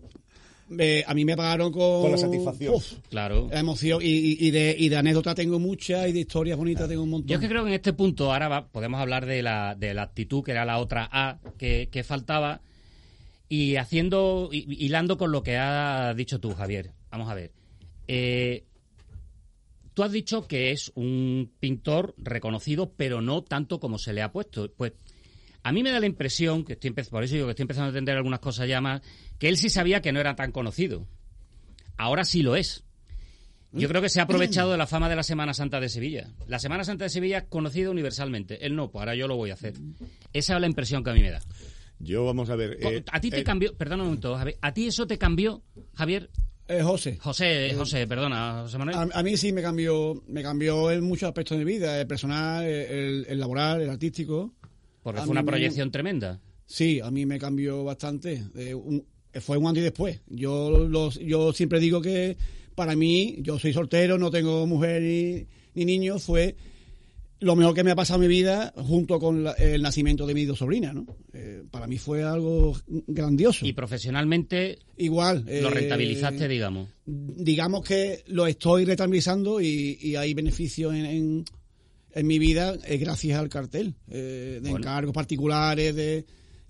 eh, a mí me pagaron con Con la satisfacción. Uf, Claro. la emoción y, y- y de y de anécdotas tengo muchas y de historias bonitas tengo un montón. Yo es que creo que en este punto ahora va- podemos hablar de la, de la actitud, que era la otra A que, que faltaba, y haciendo, hi- hilando con lo que has dicho tú, Javier. Vamos a ver. Eh, tú has dicho que es un pintor reconocido, pero no tanto como se le ha puesto. Pues a mí me da la impresión, que estoy por eso digo que estoy empezando a entender algunas cosas ya más, que él sí sabía que no era tan conocido. Ahora sí lo es. Yo creo que se ha aprovechado de la fama de la Semana Santa de Sevilla. La Semana Santa de Sevilla es conocida universalmente. Él no, pues ahora yo lo voy a hacer. Esa es la impresión que a mí me da. Yo, vamos a ver. eh, ¿A ti te eh, cambió, perdona un momento, Javier, ¿a ti eso te cambió, Javier? Eh, José. José, José, perdona, José Manuel. A, a mí sí me cambió, me cambió en muchos aspectos de mi vida, el personal, el, el laboral, el artístico. Porque a fue una me- proyección tremenda. Sí, a mí me cambió bastante. Eh, un- fue un antes y después. Yo, los, yo siempre digo que para mí, yo soy soltero, no tengo mujer ni, ni niño, fue lo mejor que me ha pasado en mi vida junto con la- el nacimiento de mi dos sobrinas, ¿no? Eh, para mí fue algo grandioso. Y profesionalmente Igual. lo eh, rentabilizaste, digamos. digamos que lo estoy rentabilizando y, y hay beneficios en, en, en mi vida eh, gracias al cartel, eh, de Bueno. encargos particulares, de,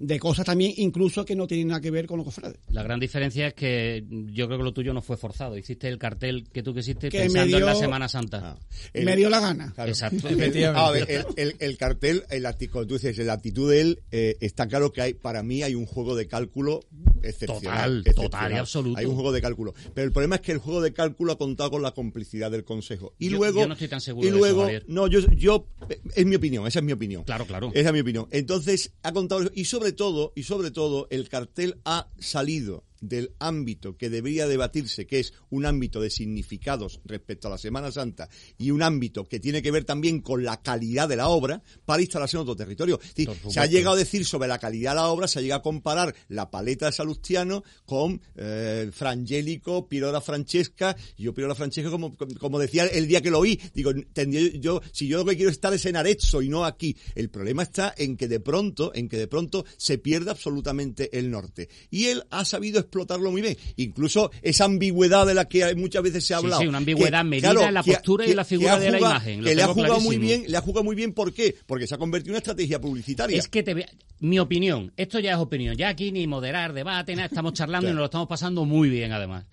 de cosas también incluso que no tienen nada que ver con los cofrades. La gran diferencia es que yo creo que lo tuyo no fue forzado. Hiciste el cartel que tú quisiste Que pensando en la Semana Santa. ah, el- me dio la gana. Claro. Exacto. A ver, el, el- el cartel, el como tú dices, la actitud de él, eh, está claro que hay, para mí hay un juego de cálculo excepcional. Total, total y absoluto. Hay un juego de cálculo. Pero el problema es que el juego de cálculo ha contado con la complicidad del Consejo. Y Yo- luego. yo no estoy tan seguro Y de luego, no, yo, yo, es mi opinión, esa es mi opinión. Claro, claro. Esa es mi opinión. Entonces, ha contado, y sobre todo, y sobre todo, el cartel ha salido del ámbito que debería debatirse, que es un ámbito de significados respecto a la Semana Santa y un ámbito que tiene que ver también con la calidad de la obra para instalarse en otro territorio. Es decir, se ha llegado a decir sobre la calidad de la obra, se ha llegado a comparar la paleta de Salustiano con eh, Frangélico, Pirola Francesca, yo Pirola Francesca, como, como decía el día que lo oí, digo, tendría yo, si yo lo que quiero estar es en Arezzo y no aquí. El problema está en que de pronto, en que de pronto se pierde absolutamente el norte. Y él ha sabido explotarlo muy bien. Incluso esa ambiguedad de la que muchas veces se ha hablado. sí, una ambigüedad que, medida en la que- postura y en la figura de la imagen, lo Que le ha jugado muy bien, le ha jugado muy bien, ¿por qué? Porque se ha convertido en una estrategia publicitaria. Es que te mi opinión, esto ya es opinión, ya aquí ni moderar debate, nada, estamos charlando y nos lo estamos pasando muy bien además.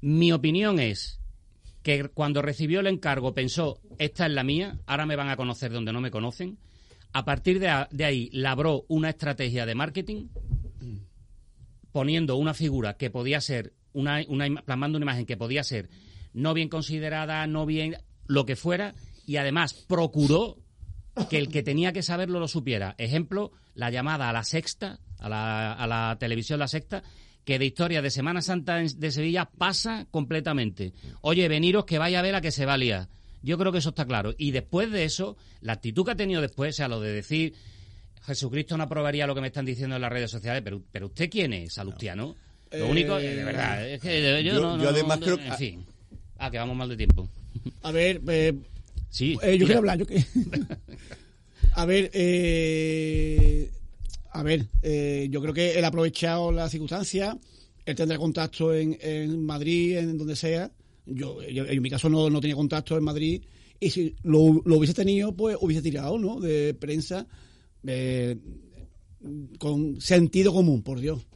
Mi opinión es que cuando recibió el encargo pensó, esta es la mía, ahora me van a conocer donde no me conocen. A partir de ahí labró una estrategia de marketing poniendo una figura que podía ser, una, una, plasmando una imagen que podía ser no bien considerada, no bien, lo que fuera, y además procuró que el que tenía que saberlo lo supiera. Ejemplo, la llamada a la sexta, a la, a la televisión La Sexta, que de historia de Semana Santa de Sevilla pasa completamente. Oye, veniros que vaya a ver a que se va a liar. Yo creo que eso está claro. Y después de eso, la actitud que ha tenido después, o sea, lo de decir Jesucristo no aprobaría lo que me están diciendo en las redes sociales, pero, pero ¿usted quién es, Salustiano? Lo Eh, único, de verdad, es que yo, yo- no, yo además creo que- En fin. Ah, que vamos mal de tiempo. A ver, eh, Sí. eh, yo mira. quiero hablar. Yo que... a ver, eh, a ver, eh, yo creo que él ha aprovechado la circunstancia. Él tendrá contacto en, en Madrid, en donde sea. Yo, yo- en mi caso no, no tenía contacto en Madrid. Y si lo, lo hubiese tenido, pues hubiese tirado, ¿no? De prensa. Eh, con sentido común, por Dios.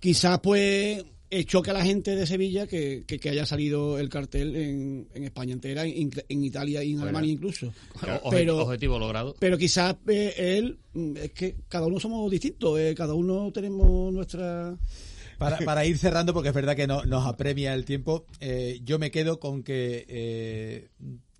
Quizás, pues, choca a la gente de Sevilla que, que, que haya salido el cartel en, en España entera, en, en Italia y en Bueno. Alemania incluso. Pero, objetivo logrado. pero quizás eh, él, mm, es que cada uno somos distintos, eh, cada uno tenemos nuestra... Para, para ir cerrando, porque es verdad que no, nos apremia el tiempo, eh, yo me quedo con que eh,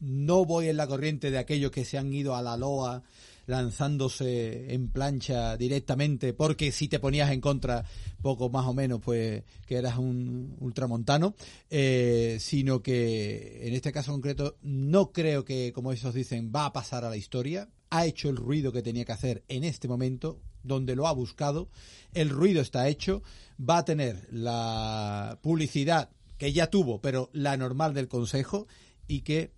no voy en la corriente de aquellos que se han ido a la loa lanzándose en plancha directamente, porque si te ponías en contra, poco más o menos, pues que eras un ultramontano, eh, sino que en este caso concreto no creo que, como esos dicen, va a pasar a la historia. Ha hecho el ruido que tenía que hacer en este momento, donde lo ha buscado. El ruido está hecho. Va a tener la publicidad que ya tuvo, pero la normal del Consejo, y que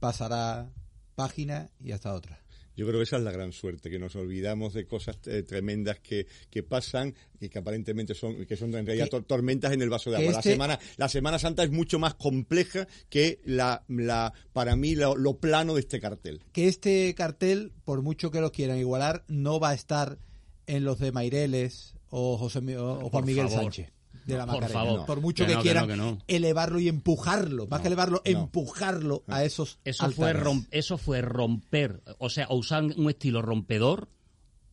pasará página y hasta otra. Yo creo que esa es la gran suerte, que nos olvidamos de cosas eh, tremendas que, que pasan y que aparentemente son, que son en realidad Que- tor- tormentas en el vaso de agua. este- La, semana, la Semana Santa es mucho más compleja que la, la para mí lo, lo plano de este cartel. Que este cartel, por mucho que lo quieran igualar, no va a estar en los de Maireles o, José, o Juan Por Miguel favor. Sánchez. De la Por Macarena. favor. Por mucho Que que, no, que quieran no, que no. elevarlo y empujarlo, más que elevarlo, empujarlo a esos Eso fue, altares. eso fue romper, o sea, o usar un estilo rompedor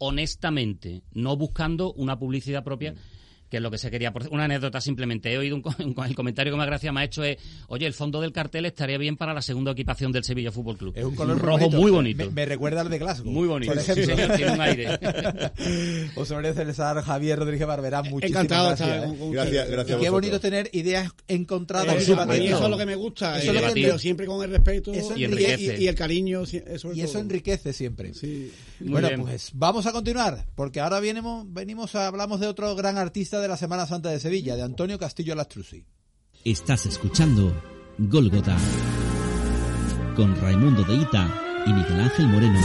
honestamente, no buscando una publicidad propia, que es lo que se quería. Por- Una anécdota simplemente. He oído un, el comentario que más gracia me ha hecho es, oye, el fondo del cartel estaría bien para la segunda equipación del Sevilla Fútbol Club. Es un color rojo bonito. muy bonito. Me, me recuerda al de Glasgow. Muy bonito. Por Sí, ejemplo. señor, tiene un aire. José María César, Javier Rodríguez Barberá, muchísimas Encantado gracias. ¿eh? Gracias, gracias Y qué bonito tener ideas encontradas. Eh, y eso es lo que me gusta, Eso eh, es lo que me- siempre con el respeto Eso Y y, enriquece. y- y el cariño. eh, Y eso todo. enriquece siempre. Sí. Bueno, bien. pues vamos a continuar, porque ahora venimos, venimos a, hablamos de otro gran artista de la Semana Santa de Sevilla, de Antonio Castillo Lastrucci. Estás escuchando Gólgota con Raimundo de Ita y Miguel Ángel Moreno.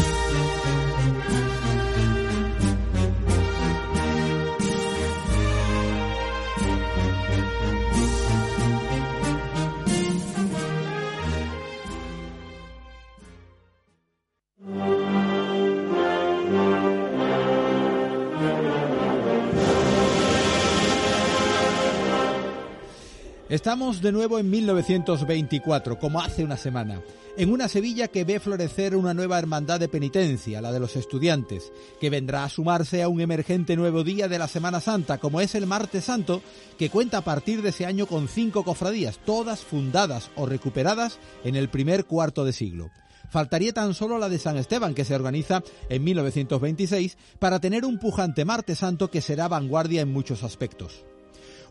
Estamos de nuevo en 1924, como hace una semana, en una Sevilla que ve florecer una nueva hermandad de penitencia, la de los estudiantes, que vendrá a sumarse a un emergente nuevo día de la Semana Santa, como es el Martes Santo, que cuenta a partir de ese año con cinco cofradías, todas fundadas o recuperadas en el primer cuarto de siglo. Faltaría tan solo la de San Esteban, que se organiza en 1926, para tener un pujante Martes Santo que será vanguardia en muchos aspectos.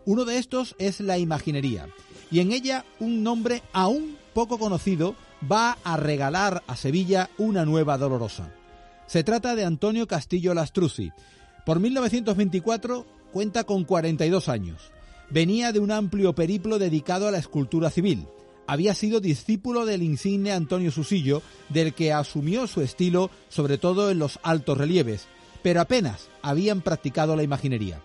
Uno de estos es la imaginería, y en ella un nombre aún poco conocido va a regalar a Sevilla una nueva dolorosa. Se trata de Antonio Castillo Lastruzzi. Por 1924 cuenta con 42 años. Venía de un amplio periplo dedicado a la escultura civil. Había sido discípulo del insigne Antonio Susillo, del que asumió su estilo sobre todo en los altos relieves, pero apenas habían practicado la imaginería.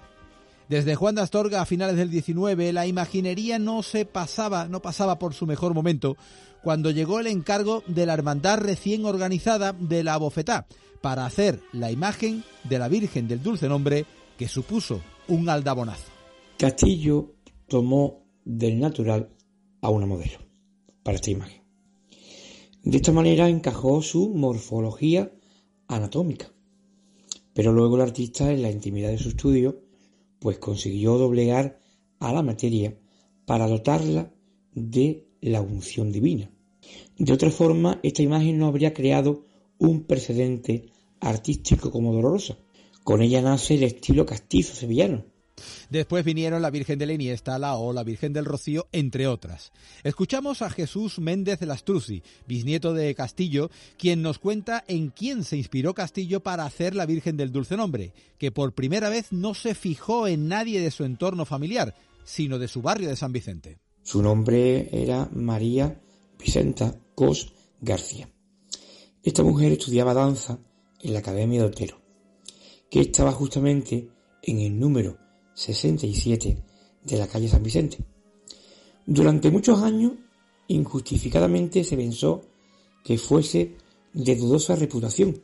Desde Juan de Astorga a finales del 19, la imaginería no se pasaba, no pasaba por su mejor momento, cuando llegó el encargo de la hermandad recién organizada de la Bofetá para hacer la imagen de la Virgen del Dulce Nombre, que supuso un aldabonazo. Castillo tomó del natural a una modelo para esta imagen. De esta manera encajó su morfología anatómica. Pero luego el artista, en la intimidad de su estudio, pues consiguió doblegar a la materia para dotarla de la unción divina. De otra forma, esta imagen no habría creado un precedente artístico como dolorosa. Con ella nace el estilo castizo sevillano, Después vinieron la Virgen de la Iniesta, la O, la Virgen del Rocío, entre otras. Escuchamos a Jesús Méndez Lastruzzi, bisnieto de Castillo, quien nos cuenta en quién se inspiró Castillo para hacer la Virgen del Dulce Nombre, que por primera vez no se fijó en nadie de su entorno familiar, sino de su barrio de San Vicente. Su nombre era María Vicenta Cos García. Esta mujer estudiaba danza en la Academia de Otero, que estaba justamente en el número 67 de la calle San Vicente. Durante muchos años, injustificadamente se pensó que fuese de dudosa reputación,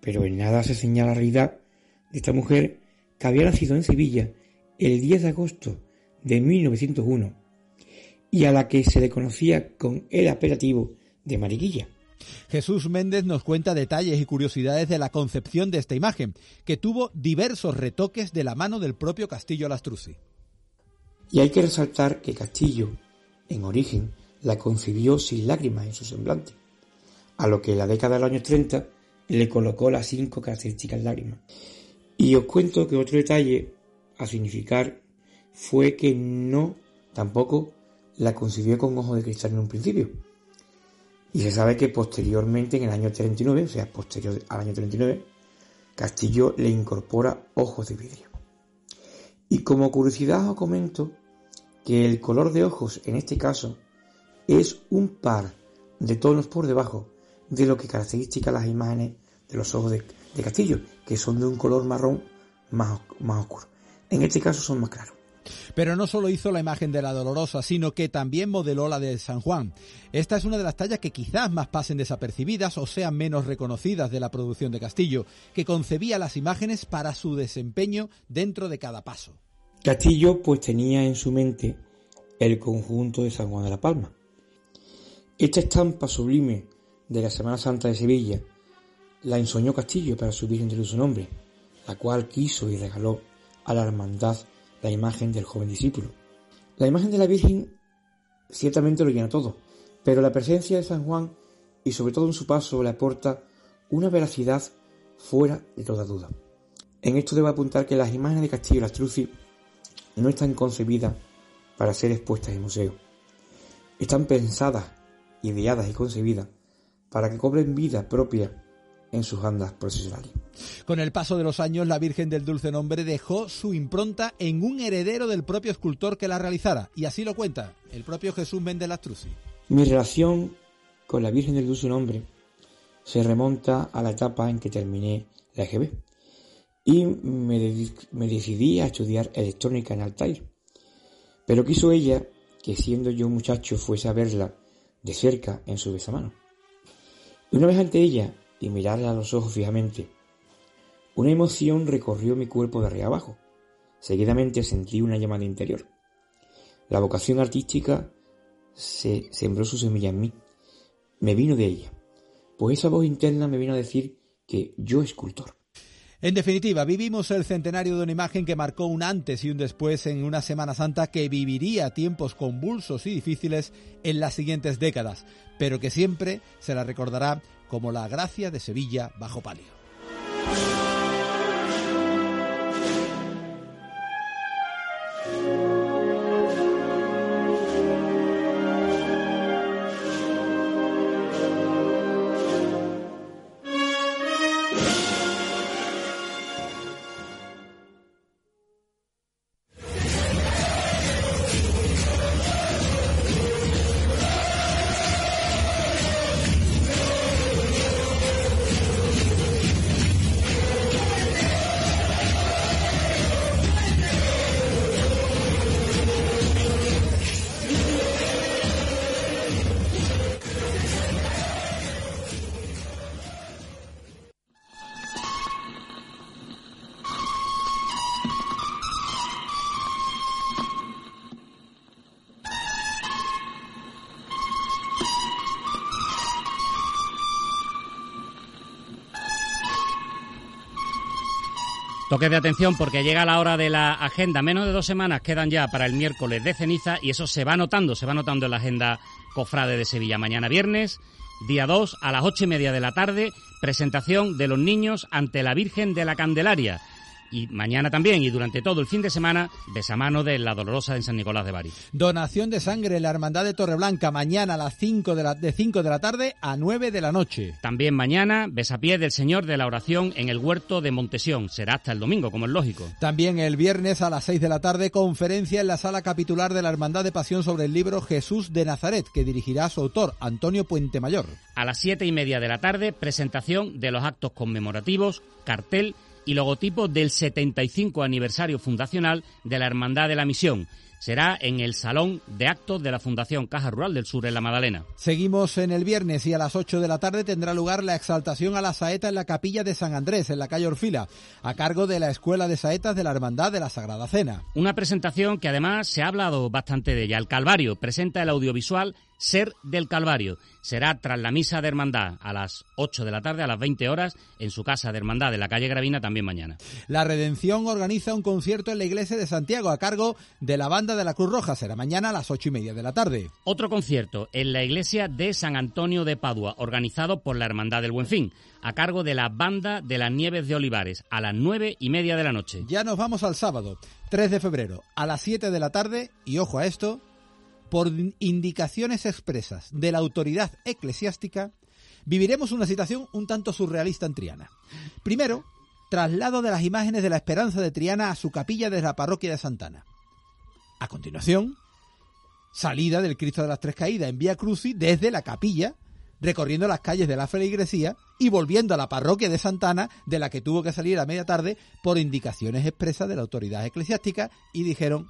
pero en nada se señala la realidad de esta mujer que había nacido en Sevilla el 10 de agosto de 1901 y a la que se le conocía con el apelativo de Mariquilla. Jesús Méndez nos cuenta detalles y curiosidades de la concepción de esta imagen, que tuvo diversos retoques de la mano del propio Castillo Lastruzzi. Y hay que resaltar que Castillo, en origen, la concibió sin lágrimas en su semblante, a lo que en la década de los años 30 le colocó las cinco características lágrimas. Y os cuento que otro detalle a significar fue que no tampoco la concibió con ojos de cristal en un principio. Y se sabe que posteriormente, en el año 39, o sea, posterior al año 39, Castillo le incorpora ojos de vidrio. Y como curiosidad os comento que el color de ojos en este caso es un par de tonos por debajo de lo que caracteriza las imágenes de los ojos de, Castillo, que son de un color marrón más, más oscuro. En este caso son más claros. Pero no solo hizo la imagen de la Dolorosa, sino que también modeló la de San Juan. Esta es una de las tallas que quizás más pasen desapercibidas o sean menos reconocidas de la producción de Castillo, que concebía las imágenes para su desempeño dentro de cada paso. Castillo pues tenía en su mente el conjunto de San Juan de la Palma. Esta estampa sublime de la Semana Santa de Sevilla la ensoñó Castillo para su Virgen de su nombre, la cual quiso y regaló a la hermandad la imagen del joven discípulo. La imagen de la Virgen ciertamente lo llena todo, pero la presencia de San Juan y sobre todo en su paso le aporta una veracidad fuera de toda duda. En esto debo apuntar que las imágenes de Castillo y Lastruzzi no están concebidas para ser expuestas en museo. Están pensadas, ideadas y concebidas para que cobren vida propia en sus andas procesionales. Con el paso de los años, la Virgen del Dulce Nombre dejó su impronta en un heredero del propio escultor que la realizara, y así lo cuenta el propio Jesús Méndez Lastruzzi. Mi relación con la Virgen del Dulce Nombre se remonta a la etapa en que terminé la EGB y me, me decidí a estudiar electrónica en Altair. Pero quiso ella que siendo yo un muchacho fuese a verla de cerca en su besamano. Y una vez ante ella y mirarla a los ojos fijamente, una emoción recorrió mi cuerpo de arriba abajo. Seguidamente sentí una llamada interior. La vocación artística se sembró su semilla en mí. Me vino de ella. Pues esa voz interna me vino a decir que yo escultor. En definitiva, vivimos el centenario de una imagen que marcó un antes y un después en una Semana Santa que viviría tiempos convulsos y difíciles en las siguientes décadas, pero que siempre se la recordará como la gracia de Sevilla bajo palio. Toque de atención porque llega la hora de la agenda. Menos de dos semanas quedan ya para el miércoles de ceniza y eso se va notando, se va notando en la agenda Cofrade de Sevilla. Mañana viernes, día 2, a las ocho y media de la tarde, presentación de los niños ante la Virgen de la Candelaria y mañana también y durante todo el fin de semana besamano de la Dolorosa en San Nicolás de Bari. Donación de sangre en la Hermandad de Torreblanca mañana a las 5 de la, de 5 de la tarde a 9 de la noche. También mañana besapié del Señor de la Oración en el Huerto de Montesión. Será hasta el domingo, como es lógico. También el viernes a las 6 de la tarde conferencia en la sala capitular de la Hermandad de Pasión sobre el libro Jesús de Nazaret que dirigirá su autor Antonio Puente Mayor. A las siete y media de la tarde presentación de los actos conmemorativos, cartel y logotipo del 75 aniversario fundacional de la Hermandad de la Misión. será en el Salón de Actos de la Fundación Caja Rural del Sur en La Madalena. Seguimos en el viernes y a las 8 de la tarde tendrá lugar la exaltación a la saeta en la capilla de San Andrés, en la calle Orfila, a cargo de la Escuela de Saetas de la Hermandad de la Sagrada Cena. Una presentación que además se ha hablado bastante de ella. El Calvario presenta el audiovisual ser del Calvario. Será tras la misa de hermandad a las 8 de la tarde, a las 20 horas, en su casa de hermandad de la calle Gravina también mañana. La Redención organiza un concierto en la iglesia de Santiago a cargo de la banda de la Cruz Roja. Será mañana a las 8 y media de la tarde. Otro concierto en la iglesia de San Antonio de Padua, organizado por la Hermandad del Buen Fin, a cargo de la banda de las Nieves de Olivares, a las 9 y media de la noche. Ya nos vamos al sábado, 3 de febrero, a las 7 de la tarde, y ojo a esto, por indicaciones expresas de la autoridad eclesiástica, viviremos una situación un tanto surrealista en Triana. Primero, traslado de las imágenes de la esperanza de Triana a su capilla de la parroquia de Santana. A continuación, salida del Cristo de las Tres Caídas en Vía Crucis desde la capilla, recorriendo las calles de la feligresía y volviendo a la parroquia de Santana, de la que tuvo que salir a media tarde por indicaciones expresas de la autoridad eclesiástica, y dijeron,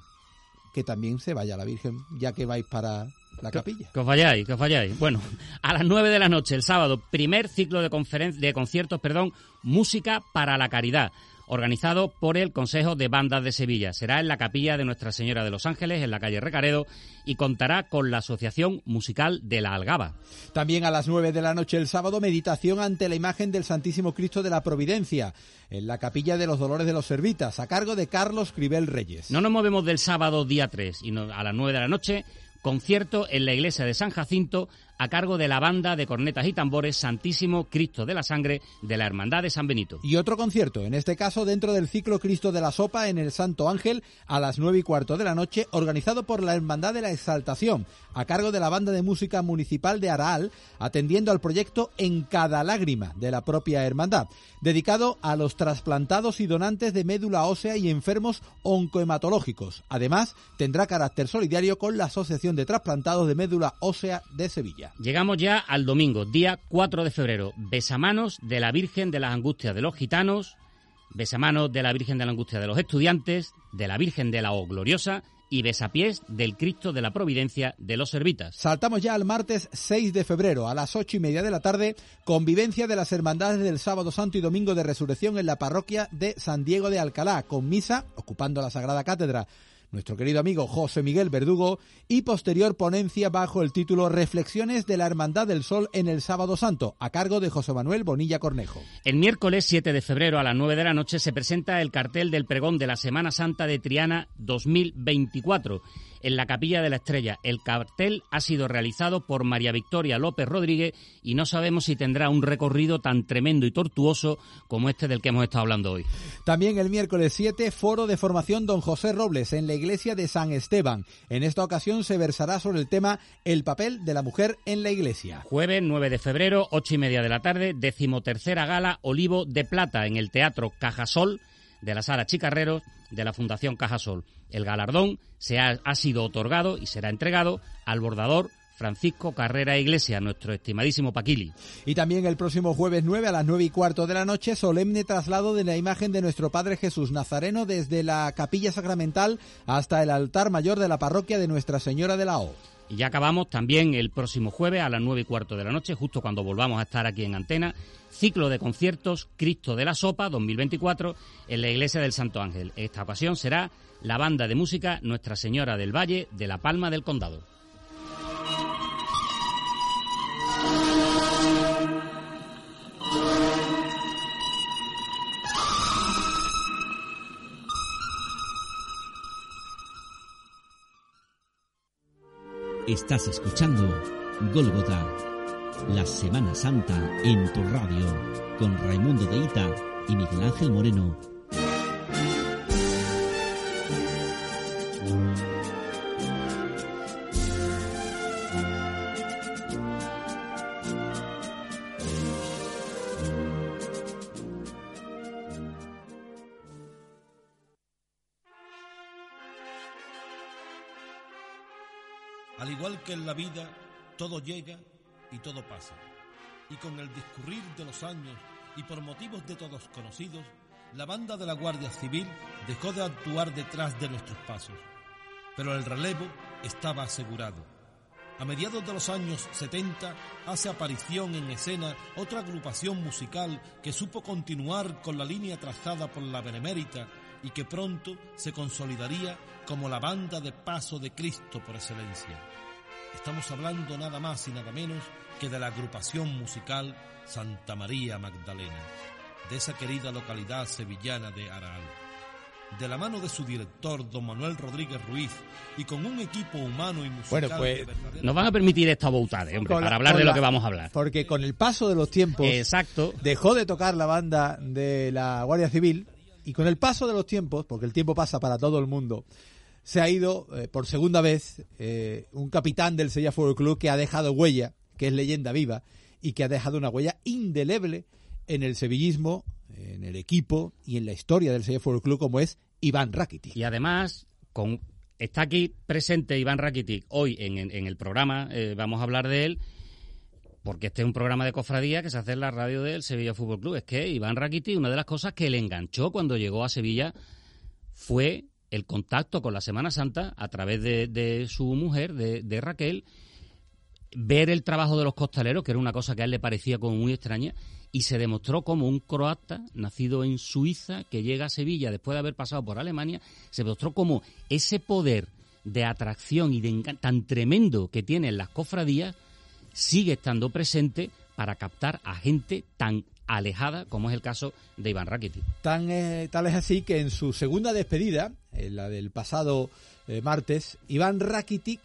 que también se vaya la Virgen, ya que vais para la capilla. Que os vayáis, que os vayáis. Bueno, a las 9 de la noche, el sábado, primer ciclo de, conferen de conciertos, perdón, Música para la Caridad organizado por el Consejo de Bandas de Sevilla. Será en la capilla de Nuestra Señora de los Ángeles, en la calle Recaredo, y contará con la Asociación Musical de la Algaba. También a las 9 de la noche el sábado, meditación ante la imagen del Santísimo Cristo de la Providencia, en la capilla de los Dolores de los Servitas, a cargo de Carlos Cribel Reyes. No nos movemos del sábado día 3, y a las 9 de la noche concierto en la iglesia de San Jacinto a cargo de la banda de cornetas y tambores Santísimo Cristo de la Sangre de la Hermandad de San Benito. Y otro concierto, en este caso dentro del ciclo Cristo de la Sopa en el Santo Ángel a las nueve y cuarto de la noche, organizado por la Hermandad de la Exaltación, a cargo de la banda de música municipal de Araal, atendiendo al proyecto En cada lágrima de la propia hermandad, dedicado a los trasplantados y donantes de médula ósea y enfermos oncohematológicos. Además, tendrá carácter solidario con la Asociación de Trasplantados de Médula Ósea de Sevilla. Llegamos ya al domingo, día 4 de febrero. Besamanos de la Virgen de las Angustias de los Gitanos, besamanos de la Virgen de la Angustia de los Estudiantes, de la Virgen de la O Gloriosa y besapiés del Cristo de la Providencia de los Servitas. Saltamos ya al martes 6 de febrero a las ocho y media de la tarde, convivencia de las hermandades del Sábado Santo y Domingo de Resurrección en la parroquia de San Diego de Alcalá, con misa ocupando la Sagrada Cátedra nuestro querido amigo José Miguel Verdugo, y posterior ponencia bajo el título Reflexiones de la Hermandad del Sol en el Sábado Santo, a cargo de José Manuel Bonilla Cornejo. El miércoles 7 de febrero a las 9 de la noche se presenta el cartel del pregón de la Semana Santa de Triana 2024 en la Capilla de la Estrella. El cartel ha sido realizado por María Victoria López Rodríguez y no sabemos si tendrá un recorrido tan tremendo y tortuoso como este del que hemos estado hablando hoy. También el miércoles 7, foro de formación Don José Robles en la iglesia de San Esteban. En esta ocasión se versará sobre el tema el papel de la mujer en la iglesia. Jueves 9 de febrero, ocho y media de la tarde, decimotercera gala Olivo de Plata en el Teatro Cajasol de la Sala Chicarreros de la Fundación Cajasol. El galardón se ha, ha sido otorgado y será entregado al bordador Francisco Carrera Iglesia, nuestro estimadísimo Paquili. Y también el próximo jueves 9 a las 9 y cuarto de la noche, solemne traslado de la imagen de nuestro Padre Jesús Nazareno desde la capilla sacramental hasta el altar mayor de la parroquia de Nuestra Señora de la O. Y ya acabamos también el próximo jueves a las 9 y cuarto de la noche, justo cuando volvamos a estar aquí en antena, ciclo de conciertos Cristo de la Sopa 2024 en la Iglesia del Santo Ángel. Esta ocasión será la banda de música Nuestra Señora del Valle de la Palma del Condado. Estás escuchando Gólgota, la Semana Santa en tu radio, con Raimundo de Ita y Miguel Ángel Moreno. Igual que en la vida, todo llega y todo pasa. Y con el discurrir de los años y por motivos de todos conocidos, la banda de la Guardia Civil dejó de actuar detrás de nuestros pasos. pero el relevo estaba asegurado. A mediados de los años 70 hace aparición en escena otra agrupación musical que supo continuar con la línea trazada por la Benemérita y que pronto se consolidaría como la banda de paso de Cristo por excelencia. Estamos hablando nada más y nada menos que de la agrupación musical Santa María Magdalena, de esa querida localidad sevillana de Araal. De la mano de su director, don Manuel Rodríguez Ruiz, y con un equipo humano y musical... Bueno, pues, de verdadera- Nos van a permitir esta boutada, hombre, Con la- para hablar de lo que vamos a hablar. Porque con el paso de los tiempos Exacto. dejó de tocar la banda de la Guardia Civil y con el paso de los tiempos, porque el tiempo pasa para todo el mundo, se ha ido eh, por segunda vez eh, un capitán del Sevilla Fútbol Club que ha dejado huella, que es leyenda viva y que ha dejado una huella indeleble en el sevillismo, en el equipo y en la historia del Sevilla Fútbol Club como es Iván Rakitic. Y además, con, está aquí presente Iván Rakitic hoy en, en- el programa, eh, vamos a hablar de él, porque este es un programa de cofradía que se hace en la radio del Sevilla Fútbol Club. Es que Iván Rakitic, una de las cosas que le enganchó cuando llegó a Sevilla fue el contacto con la Semana Santa a través de, su mujer, de, Raquel, ver el trabajo de los costaleros, que era una cosa que a él le parecía como muy extraña, y se demostró como un croata nacido en Suiza que llega a Sevilla después de haber pasado por Alemania, se demostró como ese poder de atracción y de tan tremendo que tienen las cofradías sigue estando presente para captar a gente tan alejada como es el caso de Iván Rakitic. Tan, eh, tal es así que en su segunda despedida, en la del pasado eh, martes, Iván Rakitic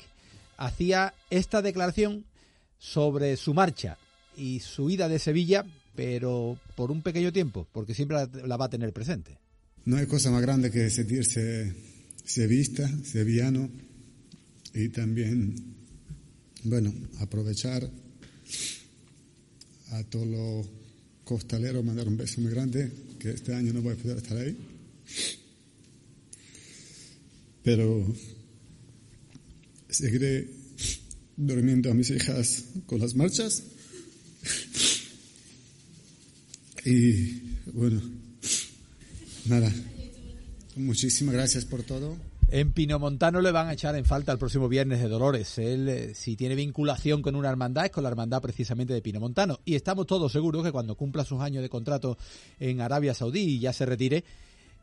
hacía esta declaración sobre su marcha y su ida de Sevilla, pero por un pequeño tiempo, porque siempre la, la va a tener presente. No hay cosa más grande que sentirse sevista, sevillano y también, bueno, aprovechar a todos los costaleros, mandar un beso muy grande, que este año no voy a poder estar ahí. Pero seguiré durmiendo a mis hijas con las marchas. Y bueno, nada, muchísimas gracias por todo. En Pinomontano le van a echar en falta el próximo viernes de Dolores. Él, eh, si tiene vinculación con una hermandad, es con la hermandad precisamente de Pinomontano. Y estamos todos seguros que cuando cumpla sus años de contrato en Arabia Saudí y ya se retire,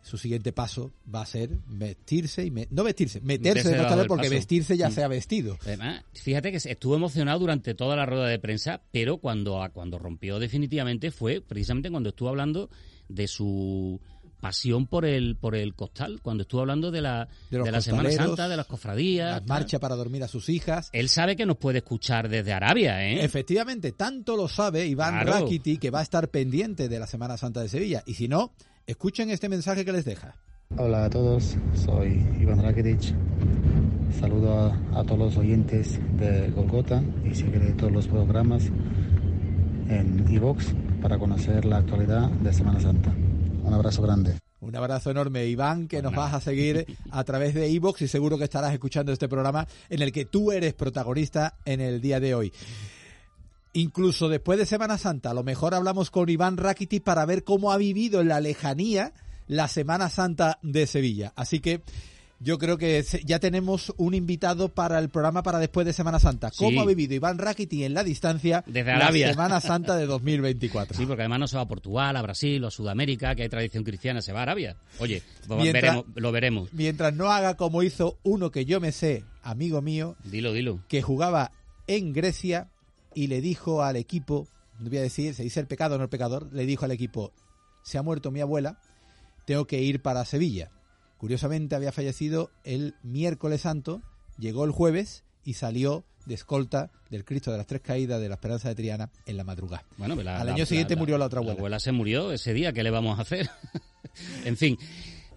su siguiente paso va a ser vestirse y me- no vestirse, meterse de costalero porque paso. vestirse ya Mm. se ha vestido. Además, fíjate que estuvo emocionado durante toda la rueda de prensa, pero cuando, cuando rompió definitivamente fue precisamente cuando estuvo hablando de su pasión por el por el costal, cuando estuvo hablando de la, De la Semana Santa, de las cofradías. La tal. marcha para dormir a sus hijas. Él sabe que nos puede escuchar desde Arabia, ¿eh? Efectivamente, tanto lo sabe Iván Claro. Rakiti que va a estar pendiente de la Semana Santa de Sevilla. Y si no, escuchen este mensaje que les deja. Hola a todos, soy Iván Rakitic. Saludo a, a todos los oyentes de Golgota y seguiré todos los programas en iVox para conocer la actualidad de Semana Santa. Un abrazo grande. Un abrazo enorme, Iván, que nos vas a seguir a través de iVoox y seguro que estarás escuchando este programa en el que tú eres protagonista en el día de hoy. Incluso después de Semana Santa, a lo mejor hablamos con Iván Rakitic para ver cómo ha vivido en la lejanía la Semana Santa de Sevilla. Así que yo creo que ya tenemos un invitado para el programa para después de Semana Santa. ¿Cómo Sí. ha vivido Iván Rakitic en la distancia Desde Arabia. la Semana Santa de 2024? Sí, porque además no se va a Portugal, a Brasil o a Sudamérica, que hay tradición cristiana, se va a Arabia. Oye, Mientras- veremos, lo veremos. Mientras no haga como hizo uno que yo me sé, amigo mío, Dilo, dilo. que jugaba en Grecia y le dijo al equipo, no voy a decir, se dice el pecado o no el pecador, le dijo al equipo, se ha muerto mi abuela, tengo que ir para Sevilla. Curiosamente había fallecido el miércoles santo, llegó el jueves y salió de escolta del Cristo de las Tres Caídas de la Esperanza de Triana en la madrugada. Bueno, pues la- Al la- año siguiente la- murió la otra La abuela. abuela se murió ese día, ¿qué le vamos a hacer? en fin.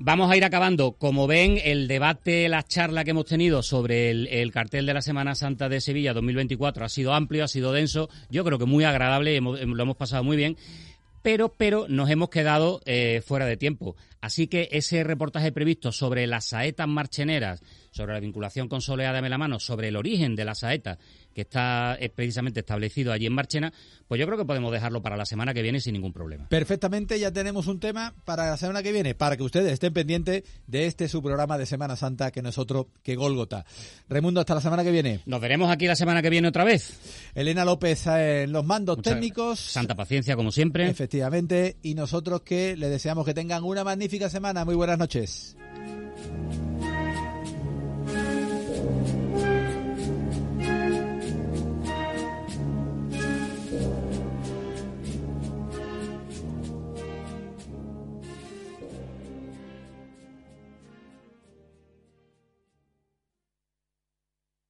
Vamos a ir acabando. Como ven, el debate, la charla que hemos tenido sobre el, el cartel de la Semana Santa de Sevilla 2024 ha sido amplio, ha sido denso, yo creo que muy agradable, hemos- lo hemos pasado muy bien, pero, pero nos hemos quedado eh, fuera de tiempo. Así que ese reportaje previsto sobre las saetas marcheneras, sobre la vinculación con Soleá de Melamano, sobre el origen de la saeta que está precisamente establecido allí en Marchena, pues yo creo que podemos dejarlo para la semana que viene sin ningún problema. Perfectamente, ya tenemos un tema para la semana que viene, para que ustedes estén pendientes de este su programa de Semana Santa que nosotros que Gólgota. Raimundo, hasta la semana que viene. Nos veremos aquí la semana que viene otra vez. Elena López en los mandos técnicos. Santa paciencia, como siempre. Efectivamente, y nosotros que les deseamos que tengan una magnífica semana. Muy buenas noches.